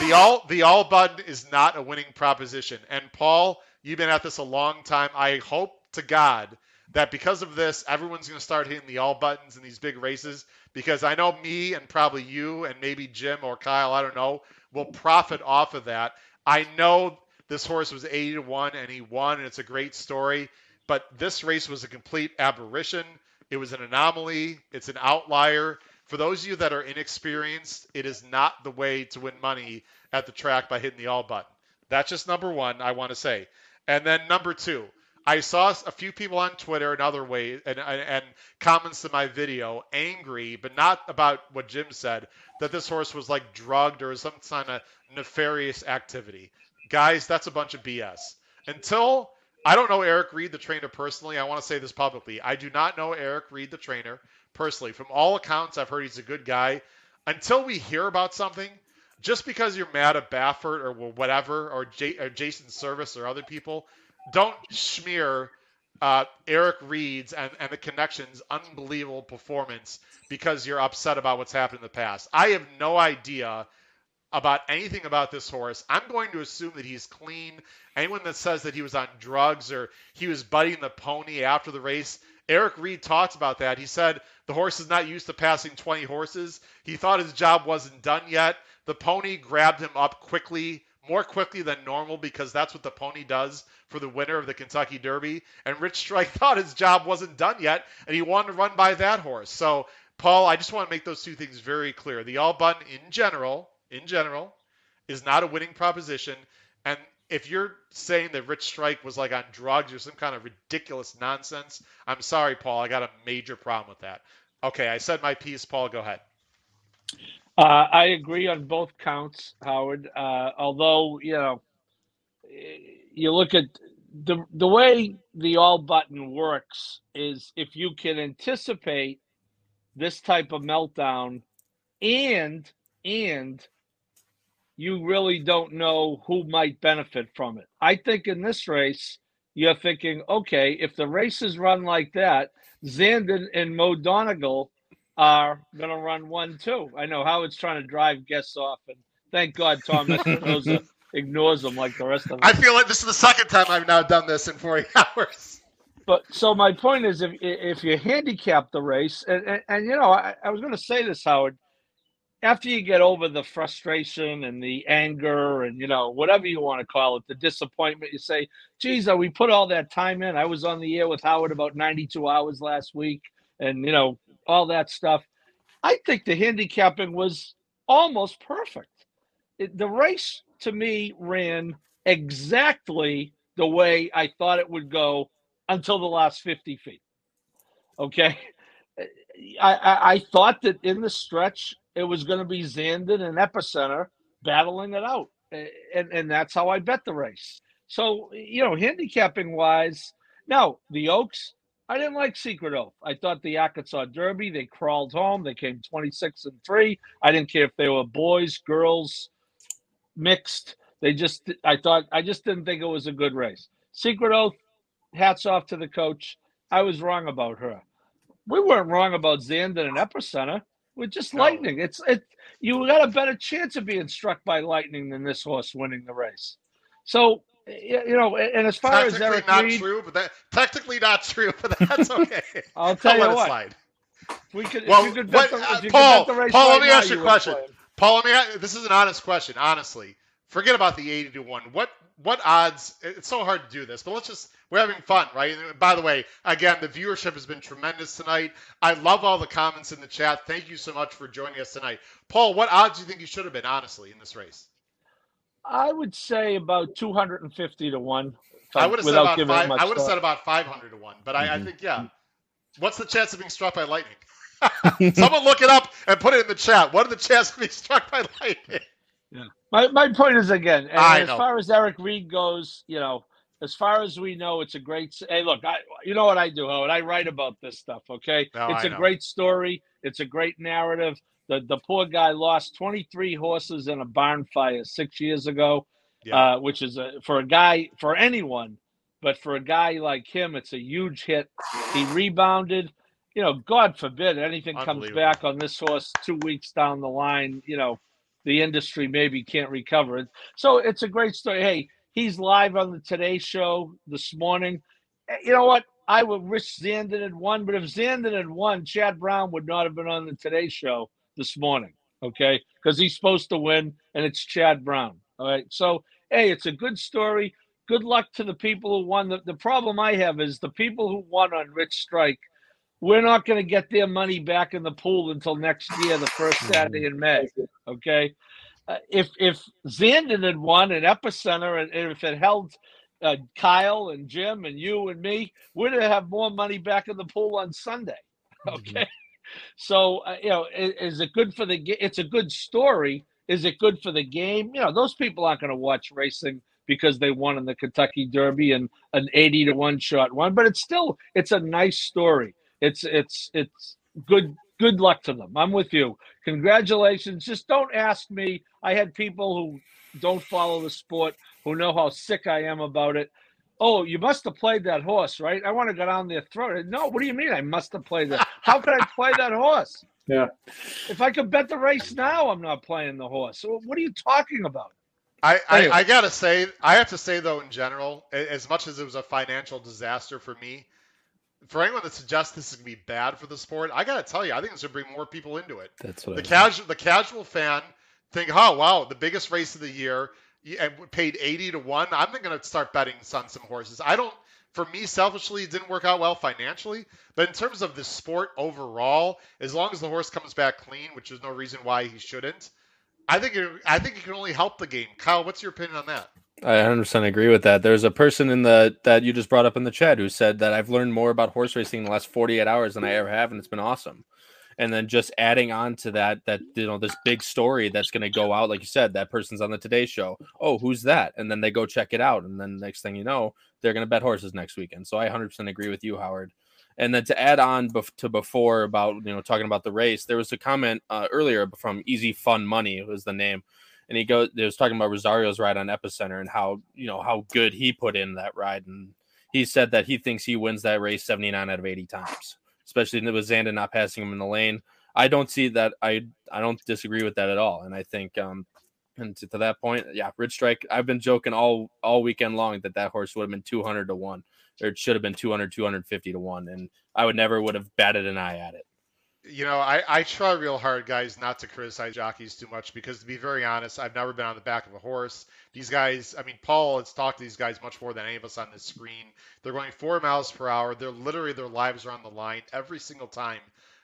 The all the all button is not a winning proposition. And Paul, you've been at this a long time. I hope to God that because of this, everyone's going to start hitting the all buttons in these big races because I know me and probably you and maybe Jim or Kyle, I don't know, will profit off of that. I know this horse was 80 to 1 and he won and it's a great story, but this race was a complete aberration. It was an anomaly, it's an outlier. For those of you that are inexperienced, it is not the way to win money at the track by hitting the all button. That's just number 1 I want to say. And then number 2, I saw a few people on Twitter and other ways and, and, and comments to my video angry, but not about what Jim said that this horse was like drugged or some kind of nefarious activity. Guys, that's a bunch of BS. Until I don't know Eric Reed, the trainer, personally. I want to say this publicly. I do not know Eric Reed, the trainer, personally. From all accounts, I've heard he's a good guy. Until we hear about something, just because you're mad at Baffert or whatever, or, J- or Jason Servis or other people, don't smear uh, Eric Reed's and, and the connections unbelievable performance because you're upset about what's happened in the past. I have no idea about anything about this horse. I'm going to assume that he's clean. Anyone that says that he was on drugs or he was butting the pony after the race, Eric Reed talked about that. He said the horse is not used to passing 20 horses. He thought his job wasn't done yet. The pony grabbed him up quickly, more quickly than normal because that's what the pony does for the winner of the Kentucky Derby. And Rich Strike thought his job wasn't done yet, and he wanted to run by that horse. So, Paul, I just want to make those two things very clear. The all button in general, in general, is not a winning proposition. And if you're saying that Rich Strike was like on drugs or some kind of ridiculous nonsense, I'm sorry, Paul. I got a major problem with that. Okay, I said my piece. Paul, go ahead. Uh, I agree on both counts, Howard. Uh, although you know, you look at the the way the all button works is if you can anticipate this type of meltdown, and and you really don't know who might benefit from it. I think in this race, you're thinking, okay, if the races run like that, Zandon and Mo Donegal are going to run one too. I know Howard's trying to drive guests off, and thank God Tom Espinosa ignores them like the rest of us. I feel like this is the second time I've now done this in 40 hours. But so my point is, if if you handicap the race, and and, and you know, I, I was going to say this, Howard, after you get over the frustration and the anger and you know whatever you want to call it, the disappointment, you say, "Geez, we put all that time in. I was on the air with Howard about 92 hours last week, and you know all that stuff." I think the handicapping was almost perfect. It, the race to me ran exactly the way I thought it would go until the last 50 feet. Okay. I, I, I thought that in the stretch it was going to be Zandon and Epicenter battling it out. And, and that's how I bet the race. So, you know, handicapping wise, now the Oaks, I didn't like Secret Oath. I thought the Arkansas Derby, they crawled home. They came 26 and three. I didn't care if they were boys, girls, mixed. They just, I thought, I just didn't think it was a good race. Secret Oath, hats off to the coach. I was wrong about her. We weren't wrong about Zandon and Epicenter. We're just No. lightning. It's it. You got a better chance of being struck by lightning than this horse winning the race. So you know, and as far as Eric not Reed, true, but that technically not true, but that's okay. I'll tell I'll you what. slide. We could, Well, could what- the, uh, Paul, could bet the race Paul, let me now, ask you a question. Paul, let me. This is an honest question. Honestly, forget about the eighty to one. What what odds? It's so hard to do this, but let's just. We're having fun, right? And by the way, again, the viewership has been tremendous tonight. I love all the comments in the chat. Thank you so much for joining us tonight, Paul. What odds do you think you should have been, honestly, in this race? I would say about two hundred and fifty to one. I would have said about five. I would have said about five hundred to one. But I, I Mhm. think yeah. What's the chance of being struck by lightning? Someone look it up and put it in the chat. What are the chances of being struck by lightning? My my point is again, as know. far as Eric Reed goes, you know, as far as we know, it's a great. Hey, look, I you know what I do, Howard? I write about this stuff. Okay, No, it's I a know. great story. It's a great narrative. The the poor guy lost 23 horses in a barn fire six years ago, Yeah. uh, which is a, for a guy for anyone, but for a guy like him, it's a huge hit. He rebounded. You know, God forbid anything comes back on this horse two weeks down the line. You know, the industry maybe can't recover it. So it's a great story. Hey, he's live on the Today Show this morning. Eh, You know what? I would wish Zandon had won, but if Zandon had won, Chad Brown would not have been on the Today Show this morning. Okay, because he's supposed to win, and it's Chad Brown. All right. So hey, it's a good story. Good luck to the people who won. The, the problem I have is the people who won on Rich Strike. We're not going to get their money back in the pool until next year, the first Saturday in May. Okay, uh, if if Zandon had won an epicenter, and, if it held uh, Kyle and Jim and you and me, we'd have more money back in the pool on Sunday. Okay, so uh, you know, i- is, it good for the? ga- It's a good story. Is it good for the game? You know, those people aren't going to watch racing because they won in the Kentucky Derby and an eighty to one shot one, but it's still it's a nice story. It's it's it's good good luck to them. I'm with you. Congratulations. Just don't ask me. I had people who don't follow the sport who know how sick I am about it. Oh, you must have played that horse, right? I want to go down their throat. No, what do you mean I must have played that? How could I play that horse? Yeah. If I could bet the race now, I'm not playing the horse. So what are you talking about? I, I, I gotta say, I have to say though, in general, as much as it was a financial disaster for me, for anyone that suggests this is gonna be bad for the sport, I gotta tell you, I think it's gonna bring more people into it. That's what The I casual, the casual fan think, oh wow, the biggest race of the year, and paid eighty to one. I'm gonna start betting on some horses. I don't. For me, selfishly, it didn't work out well financially, but in terms of the sport overall, as long as the horse comes back clean, which is no reason why he shouldn't, I think it, I think it can only help the game. Kyle, what's your opinion on that? I 100% agree with that. There's a person in the that you just brought up in the chat who said that I've learned more about horse racing in the last 48 hours than I ever have, and it's been awesome. And then just adding on to that, that you know, this big story that's going to go out, like you said, that person's on the Today Show. Oh, who's that? And then they go check it out, and then next thing you know, they're going to bet horses next weekend. So I 100% agree with you, Howard. And then to add on bef- to before about you know talking about the race, there was a comment uh, earlier from Easy Fun Money was the name and he goes they was talking about Rosario's ride on Epicenter and how you know how good he put in that ride. And he said that he thinks he wins that race 79 out of 80 times especially with Zandon not passing him in the lane. I don't see that. I I don't disagree with that at all. And I think um and to, to that point yeah Rich Strike I've been joking all all weekend long that that horse would have been 200 to 1 or it should have been 200 250 to 1 and I would never would have batted an eye at it you know, I, I try real hard, guys, not to criticize jockeys too much because, to be very honest, I've never been on the back of a horse. These guys, I mean, Paul has talked to these guys much more than any of us on this screen. They're going four miles per hour. They're literally, their lives are on the line every single time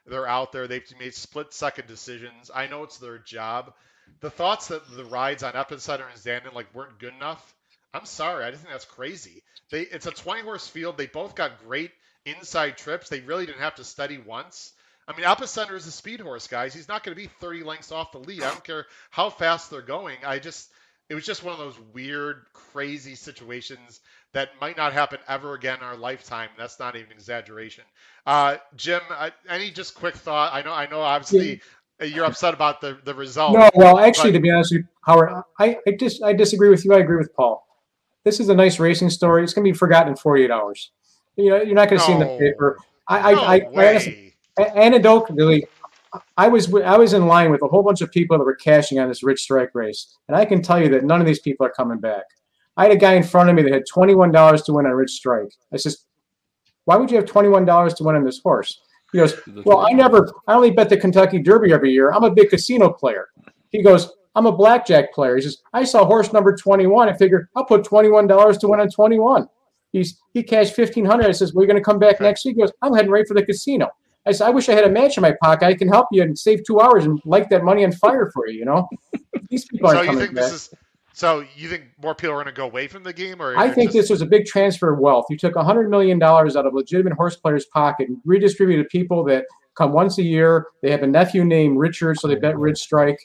they're out there. They've made split second decisions. I know it's their job. The thoughts that the rides on Epicenter and Zandon like weren't good enough. I'm sorry. I just think that's crazy. They it's a 20 horse field. They both got great inside trips. They really didn't have to study once. I mean, Epicenter is a speed horse, guys. He's not going to be 30 lengths off the lead. I don't care how fast they're going. I just, it was just one of those weird, crazy situations that might not happen ever again in our lifetime. That's not even exaggeration. Uh, Jim, uh, any just quick thought? I know, I know, obviously. You're upset about the, the result. No, well, actually, but, to be honest with you, Howard, I, I just I disagree with you. I agree with Paul. This is a nice racing story. It's going to be forgotten in 48 hours. You know, you're not going to no, see in the paper. I, no I, I, I honestly, anecdotally, I was I was in line with a whole bunch of people that were cashing on this rich strike race, and I can tell you that none of these people are coming back. I had a guy in front of me that had twenty one dollars to win on rich strike. I says, "Why would you have twenty one dollars to win on this horse?" He goes, "Well, I never. I only bet the Kentucky Derby every year. I'm a big casino player." He goes, "I'm a blackjack player." He says, "I saw horse number twenty one. I figured I'll put twenty one dollars to win on twenty one." He's he cashed fifteen hundred. I says, "We're going to come back next week." He goes, "I'm heading right for the casino." I said, I wish I had a match in my pocket. I can help you and save two hours and light that money on fire for you. You know, these people so you coming think back. this is so you think more people are going to go away from the game, or I think just- this was a big transfer of wealth. You took hundred million dollars out of legitimate horse players' pocket and redistributed to people that come once a year. They have a nephew named Richard, so they bet Rich Strike.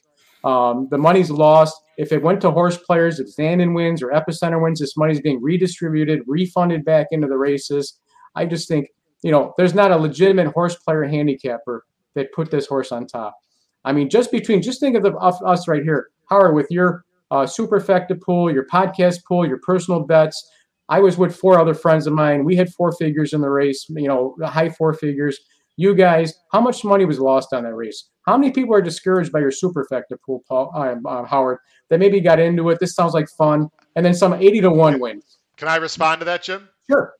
Um, the money's lost. If it went to horse players, if Zandon wins or Epicenter wins, this money's being redistributed, refunded back into the races. I just think you know, there's not a legitimate horse player handicapper that put this horse on top. I mean, just between, just think of, the, of us right here, Howard, with your uh, superfecta pool, your podcast pool, your personal bets. I was with four other friends of mine. We had four figures in the race, you know, high four figures. You guys, how much money was lost on that race? How many people are discouraged by your superfecta pool, Paul, uh, uh, Howard, that maybe got into it? This sounds like fun. And then some 80 to 1 wins. Can I respond to that, Jim? Sure.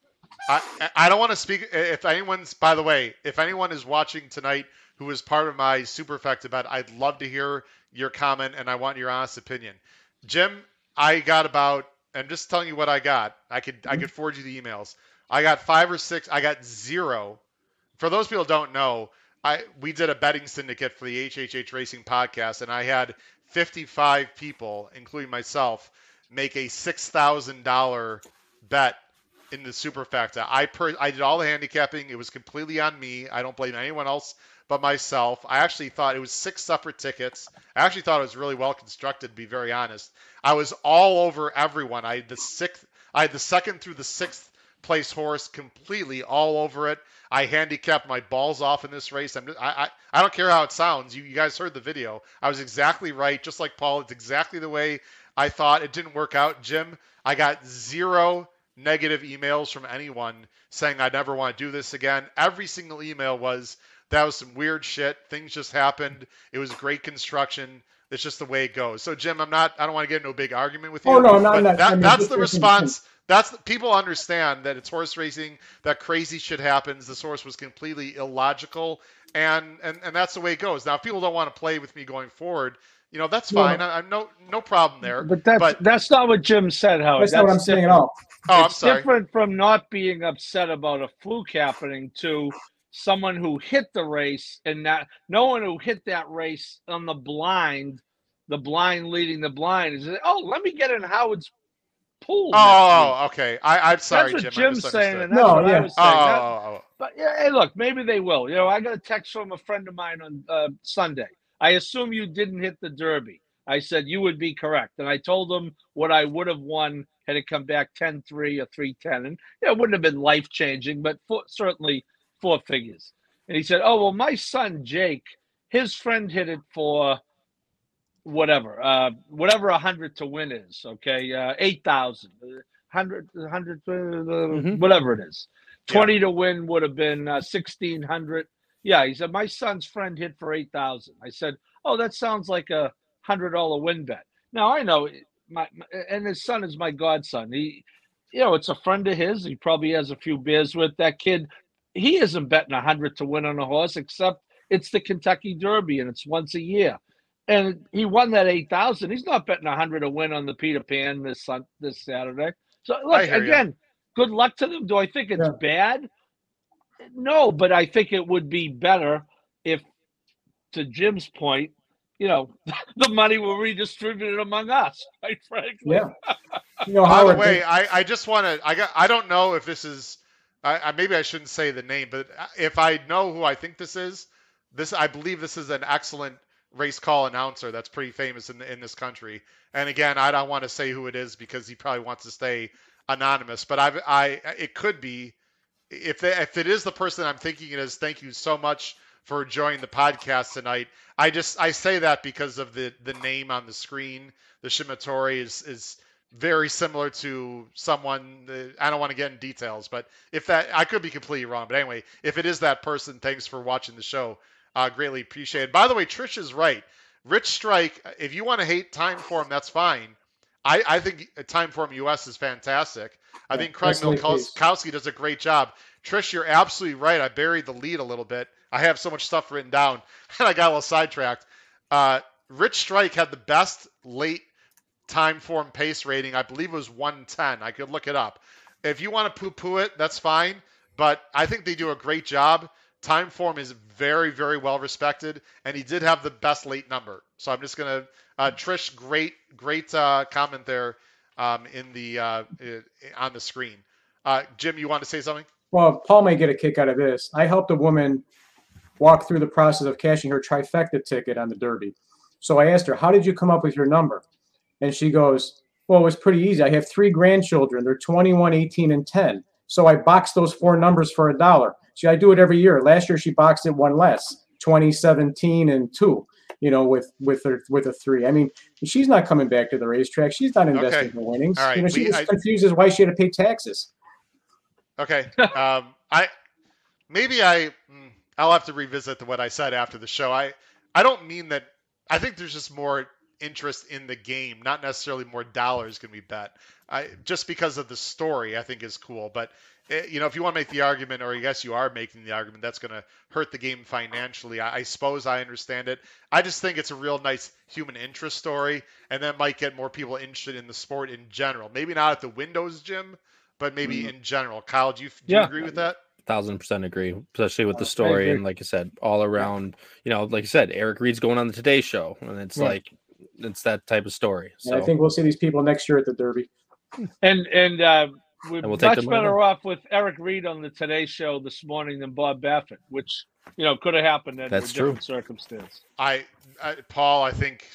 I, I don't want to speak. If anyone's, by the way, if anyone is watching tonight who is part of my superfecta bet, I'd love to hear your comment and I want your honest opinion. Jim, I got about. I'm just telling you what I got. I could I mm-hmm. could forward you the emails. I got five or six. I got zero. For those people who don't know, I we did a betting syndicate for the HHH Racing podcast, and I had 55 people, including myself, make a six thousand dollar bet in the superfecta. I per I did all the handicapping. It was completely on me. I don't blame anyone else but myself. I actually thought it was six separate tickets. I actually thought it was really well constructed, to be very honest. I was all over everyone. I had the sixth I had the second through the sixth place horse completely all over it. I handicapped my balls off in this race. I'm just, I, I I don't care how it sounds. You, you guys heard the video. I was exactly right, just like Paul. It's exactly the way I thought. It didn't work out, Jim. I got zero negative emails from anyone saying I never want to do this again. Every single email was that was some weird shit. Things just happened. It was great construction. It's just the way it goes. So Jim, I'm not. I don't want to get into a big argument with oh, you. Oh no, no, but no. That, I mean, that's the response. That's people understand that it's horse racing. That crazy shit happens. This horse was completely illogical, and and and that's the way it goes. Now, if people don't want to play with me going forward, you know that's Yeah. fine. I, I'm no no problem there. But that's But- that's not what Jim said, Howard. That's not what I'm saying at all. Oh, I'm it's sorry. different from not being upset about a fluke happening to someone who hit the race and that no one who hit that race on the blind, the blind leading the blind is oh let me get in Howard's pool. next week." Oh, okay. I, I'm sorry, that's what Jim. I Jim's saying, misunderstood. and that's No, what yeah. I was saying. oh, That- oh, oh. but yeah, hey, look, maybe they will. You know, I got a text from a friend of mine on uh, Sunday. I assume you didn't hit the Derby. I said you would be correct, and I told him what I would have won had it come back 10-3 or 3-10, and yeah, it wouldn't have been life changing, but for, certainly four figures. And he said, "Oh well, my son Jake, his friend hit it for whatever, uh, whatever a hundred to win is. Okay, uh, eight thousand, hundred, hundred, uh, Mhm. whatever it is. Yeah. 20 to win would have been uh, 1600 yeah he said my son's friend hit for 8000 i said oh that sounds like a hundred dollar win bet now i know eh, my, my and his son is my godson he you know it's a friend of his he probably has a few beers with that kid he isn't betting a hundred to win on a horse except It's the Kentucky Derby, and it's once a year. And he won that eight thousand. He's not betting a hundred to win on the Peter Pan this Sun this Saturday. So look again. Good luck to them. Do I think it's Yeah. bad? No, but I think it would be better if, to Jim's point, you know, the money were redistributed among us. Right, frankly. Yeah. You know, By the way, I, I just want to. I got. I don't know if this is. I, I maybe I shouldn't say the name, but uh, if I know who I think this is, this I believe this is an excellent race call announcer that's pretty famous in the, in this country. And again, I don't want to say who it is because he probably wants to stay anonymous. But I I it could be if they, if it is the person I'm thinking it is. Thank you so much for joining the podcast tonight. I just I say that because of the the name on the screen. The Shimatori is is very similar to someone. I don't want to get in details, but if that I could be completely wrong. But anyway, if it is that person, thanks for watching the show. Uh, greatly appreciated. By the way, Trish is right. Rich Strike. If you want to hate Timeform, that's fine. I, I think Timeform US is fantastic. I Yeah, think Craig. Milkowski does a great job. Trish, you're absolutely right. I buried the lead a little bit. I have so much stuff written down, and I got a little sidetracked. Uh, Rich Strike had the best late Timeform pace rating. I believe it was 110. I could look it up. If you want to poo-poo it, that's fine. But I think they do a great job. Timeform is very, very well respected, and he did have the best late number. So I'm just gonna uh, Trish, great, great uh, comment there um, in the uh, on the screen. Uh, Jim, you want to say something? Well, Paul may get a kick out of this. I helped a woman walk through the process of cashing her trifecta ticket on the Derby. So I asked her, How did you come up with your number? And she goes, Well, it was pretty easy. I have three grandchildren. They're 21, 18, and 10. So I boxed those four numbers for a dollar. See, I do it every year. Last year she boxed it one less 2017 and two. You know, with with her with a three. I mean, she's not coming back to the racetrack. She's not investing Okay. in winnings. Right, You know, she we- was I- confused as why she had to pay taxes. Okay. Um, I maybe I mm, I'll have to revisit what I said after the show. I I don't mean that. I think there's just more interest in the game, not necessarily more dollars can be bet. I just because of the story, I think is cool. But Eh, you know, if you want to make the argument, or I guess you are making the argument, that's going to hurt the game financially. I, I suppose I understand it. I just think it's a real nice human interest story, and that might get more people interested in the sport in general. Maybe not at the Windows Jim, but maybe mm. in general. Kyle, do you, do you agree with that? thousand percent agree, especially with the uh, story and like I said, all around. You know, like I said, Eric Reed's going on the Today Show, and it's Yeah. like it's that type of story. And So I think we'll see these people next year at the Derby. And and uh, we're And we'll much the better off with Eric Reed on the Today Show this morning than Bob Baffert, which you know could have happened under That's a true. different circumstance. I, I Paul, I think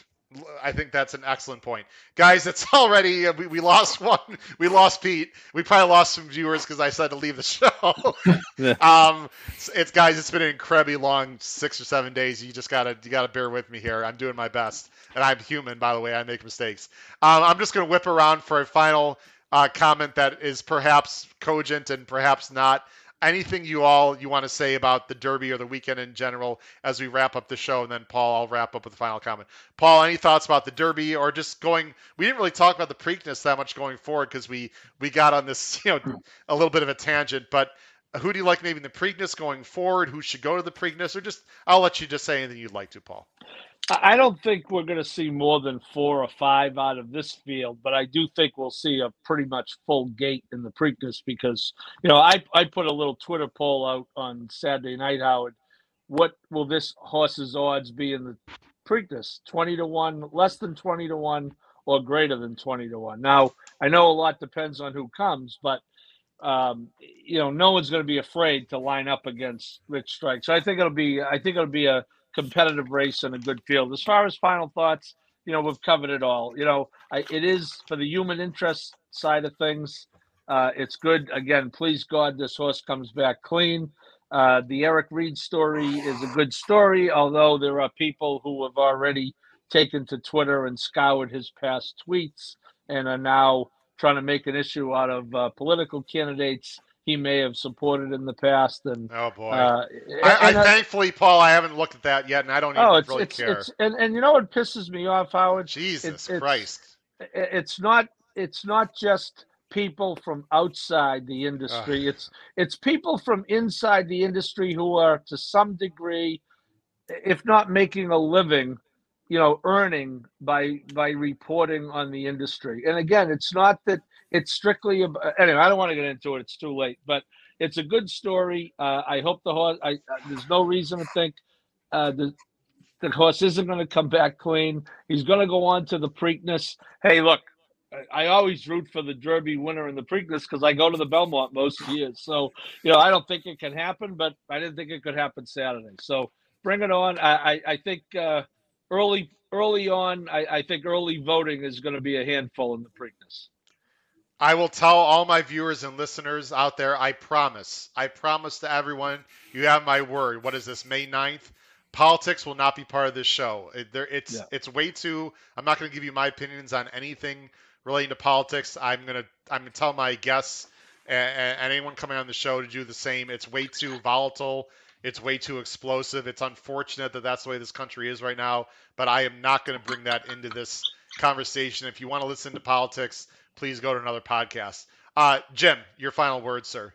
I think that's an excellent point, guys. It's already uh, we, we lost one. We lost Pete. We probably lost some viewers because I said to leave the show. Um, it's, it's guys. It's been an incredibly long six or seven days. You just gotta you gotta bear with me here. I'm doing my best, and I'm human, by the way. I make mistakes. Um, I'm just gonna whip around for a final uh, comment that is perhaps cogent and perhaps not. Anything you all you want to say about the Derby or the weekend in general as we wrap up the show, and then Paul, I'll wrap up with the final comment. Paul, any thoughts about the Derby or just going? We didn't really talk about the Preakness that much going forward because we we got on this you know a little bit of a tangent. But who do you like maybe in the Preakness going forward? Who should go to the Preakness? Or just I'll let you just say anything you'd like to, Paul. I don't think we're going to see more than four or five out of this field, but I do think we'll see a pretty much full gate in the Preakness because you know I I put a little Twitter poll out on Saturday night, Howard. What will this horse's odds be in the Preakness? Twenty to one, less than twenty to one, or greater than twenty to one. Now I know a lot depends on who comes, but um, you know no one's going to be afraid to line up against Rich Strike. So I think it'll be I think it'll be a competitive race and a good field. As far as final thoughts, you know, we've covered it all. You know, I, it is for the human interest side of things. Uh, it's good. Again, please God, this horse comes back clean. Uh, the Eric Reed story is a good story, although there are people who have already taken to Twitter and scoured his past tweets and are now trying to make an issue out of uh, political candidates he may have supported in the past. And Oh boy. uh, I, I and, uh, thankfully, Paul, I haven't looked at that yet, and I don't even Oh, it's really it's, care. it's and, and you know what pisses me off, Howard? Jesus it's- Christ. I- It's not it's not just people from outside the industry. It's it's people from inside the industry who are to some degree if not making a living, you know, earning by by reporting on the industry. And again, it's not that it's strictly about, anyway. I don't want to get into it; it's too late. But it's a good story. Uh, I hope the horse. I, uh, there's no reason to think uh, the the horse isn't going to come back clean. He's going to go on to the Preakness. Hey, look, I- I always root for the Derby winner in the Preakness because I go to the Belmont most years. So you know, I don't think it can happen, but I didn't think it could happen Saturday. So bring it on. I I, I think uh, early early on, I, I think early voting is going to be a handful in the Preakness. I will tell all my viewers and listeners out there, I promise, I promise to everyone, you have my word. What is this, May 9th? Politics will not be part of this show. It, there, it's Yeah. it's way too. I'm not going to give you my opinions on anything relating to politics. I'm gonna I'm gonna tell my guests and, and anyone coming on the show to do the same. It's way too volatile. It's way too explosive. It's unfortunate that that's the way this country is right now. But I am not going to bring that into this conversation. If you want to listen to politics, please go to another podcast. Uh, Jim, your final words, sir.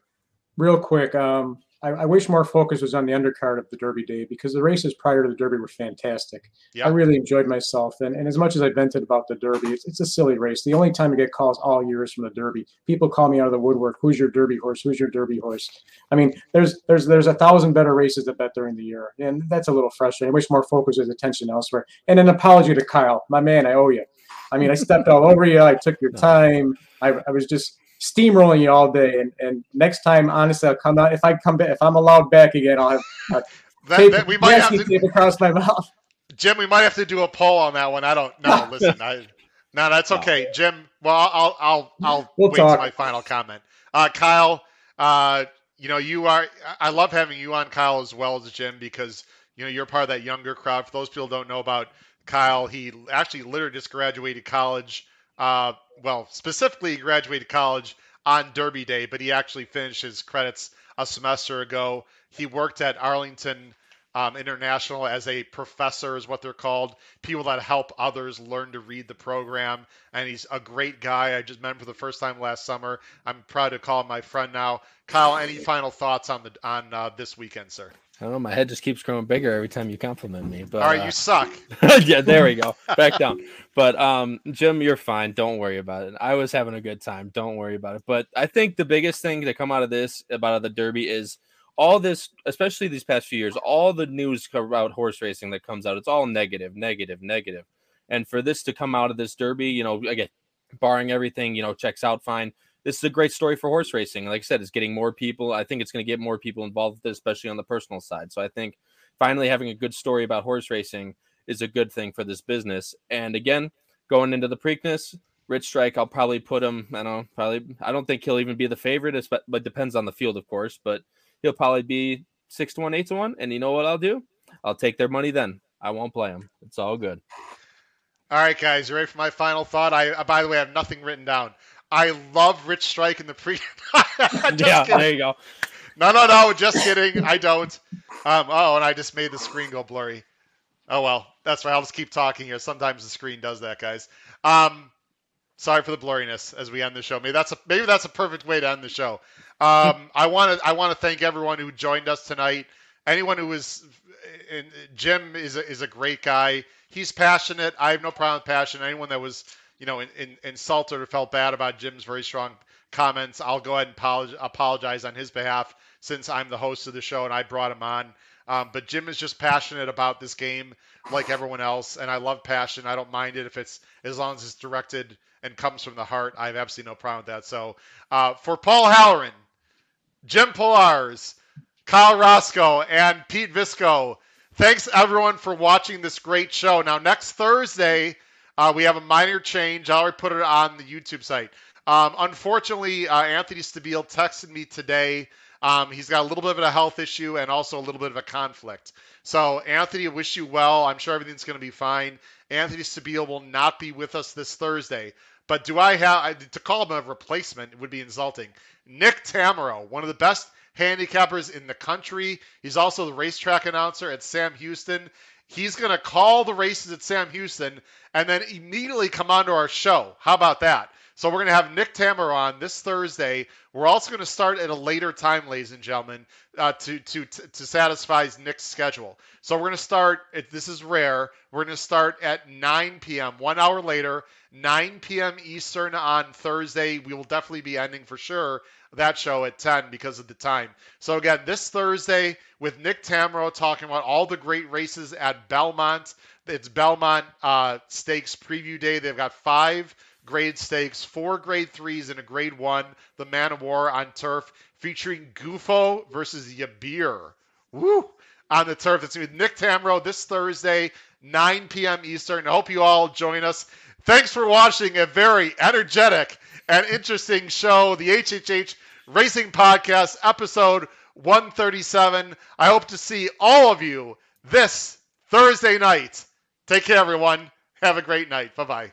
Real quick, um, I, I wish more focus was on the undercard of the Derby day because the races prior to the Derby were fantastic. Yeah. I really enjoyed myself, and, and as much as I vented about the Derby, it's, it's a silly race. The only time I get calls all year is from the Derby. People call me out of the woodwork. Who's your Derby horse? Who's your Derby horse? I mean, there's there's there's a thousand better races to bet during the year, and that's a little frustrating. I wish more focus was attention elsewhere. And an apology to Kyle, my man. I owe you. I mean, I stepped all over you. I took your time. I, I was just steamrolling you all day. And, and next time, honestly, I'll come out. If I come back, if I'm allowed back again, I'll have uh, That, tape, that- we might have to, tape across my mouth. Jim. We might have to do a poll on that one. I don't know. Listen, I, no, that's okay, Jim. Well, I'll I'll I'll We'll wait to my final comment. Uh, Kyle, uh, you know you are. I love having you on, Kyle, as well as Jim, because you know you're part of that younger crowd. For those people who don't know about Kyle, he actually literally just graduated college. Uh, well, specifically, he graduated college on Derby Day, but he actually finished his credits a semester ago. He worked at Arlington um, International as a professor, is what they're called. People that help others learn to read the program. And he's a great guy. I just met him for the first time last summer. I'm proud to call him my friend now. Kyle, any final thoughts on the on uh, this weekend, sir? I don't know. My head just keeps growing bigger every time you compliment me. But All right, uh, you suck. yeah, there we go. Back down. But um, Jim, you're fine. Don't worry about it. I was having a good time. Don't worry about it. But I think the biggest thing to come out of this about the Derby is all this, especially these past few years, all the news about horse racing that comes out. It's all negative, negative, negative. And for this to come out of this Derby, you know, again, barring everything, you know, checks out fine. This is a great story for horse racing. Like I said, it's getting more people. I think it's going to get more people involved with it, especially on the personal side. So I think finally having a good story about horse racing is a good thing for this business. And again, going into the Preakness, Rich Strike, I'll probably put him. I don't probably. I don't think he'll even be the favorite, but but depends on the field, of course. But he'll probably be six to one, eight to one. And you know what I'll do? I'll take their money then. I won't play them. It's all good. All right, guys, you ready for my final thought? I, uh, by the way, I have nothing written down. I love Rich Strike in the pre. Yeah, kidding. there you go. No, no, no, just kidding. I don't. Um, oh, and I just made the screen go blurry. Oh well, that's right. I'll just keep talking here. Sometimes the screen does that, guys. Um, sorry for the blurriness as we end the show. Maybe that's a maybe that's a perfect way to end the show. Um, I want to I want to thank everyone who joined us tonight. Anyone who was, and Jim is a, is a great guy. He's passionate. I have no problem with passion. Anyone that was you know in, in, insulted or felt bad about Jim's very strong comments, I'll go ahead and apologize on his behalf since I'm the host of the show and I brought him on. Um, but Jim is just passionate about this game like everyone else, and I love passion. I don't mind it if it's as long as it's directed and comes from the heart. I have absolutely no problem with that. So uh, for Paul Halloran, Jim Polars, Kyle Roscoe, and Pete Visco, thanks everyone for watching this great show. Now next Thursday, uh, we have a minor change. I already put it on the YouTube site. Um, unfortunately, uh, Anthony Stabile texted me today. Um, he's got a little bit of a health issue and also a little bit of a conflict. So, Anthony, wish you well. I'm sure everything's going to be fine. Anthony Stabile will not be with us this Thursday. But do I have to call him a replacement It would be insulting. Nick Tammaro, one of the best handicappers in the country. He's also the racetrack announcer at Sam Houston. He's going to call the races at Sam Houston and then immediately come onto our show. How about that? So we're going to have Nick Tammaro on this Thursday. We're also going to start at a later time, ladies and gentlemen, uh, to to to satisfy Nick's schedule. So we're going to start. This is rare. We're going to start at 9 p.m. One hour later, 9 p.m. Eastern on Thursday. We will definitely be ending for sure that show at 10 because of the time. So again, this Thursday with Nick Tammaro talking about all the great races at Belmont. It's Belmont uh, Stakes preview day. They've got five grade stakes, four grade threes, and a grade one. The Man o' War on turf, featuring Gufo versus Yibir. Woo! On the turf. It's with Nick Tammaro this Thursday, 9 p.m. Eastern. I hope you all join us. Thanks for watching a very energetic and interesting show, the HHH Racing Podcast, episode 137. I hope to see all of you this Thursday night. Take care, everyone. Have a great night. Bye bye.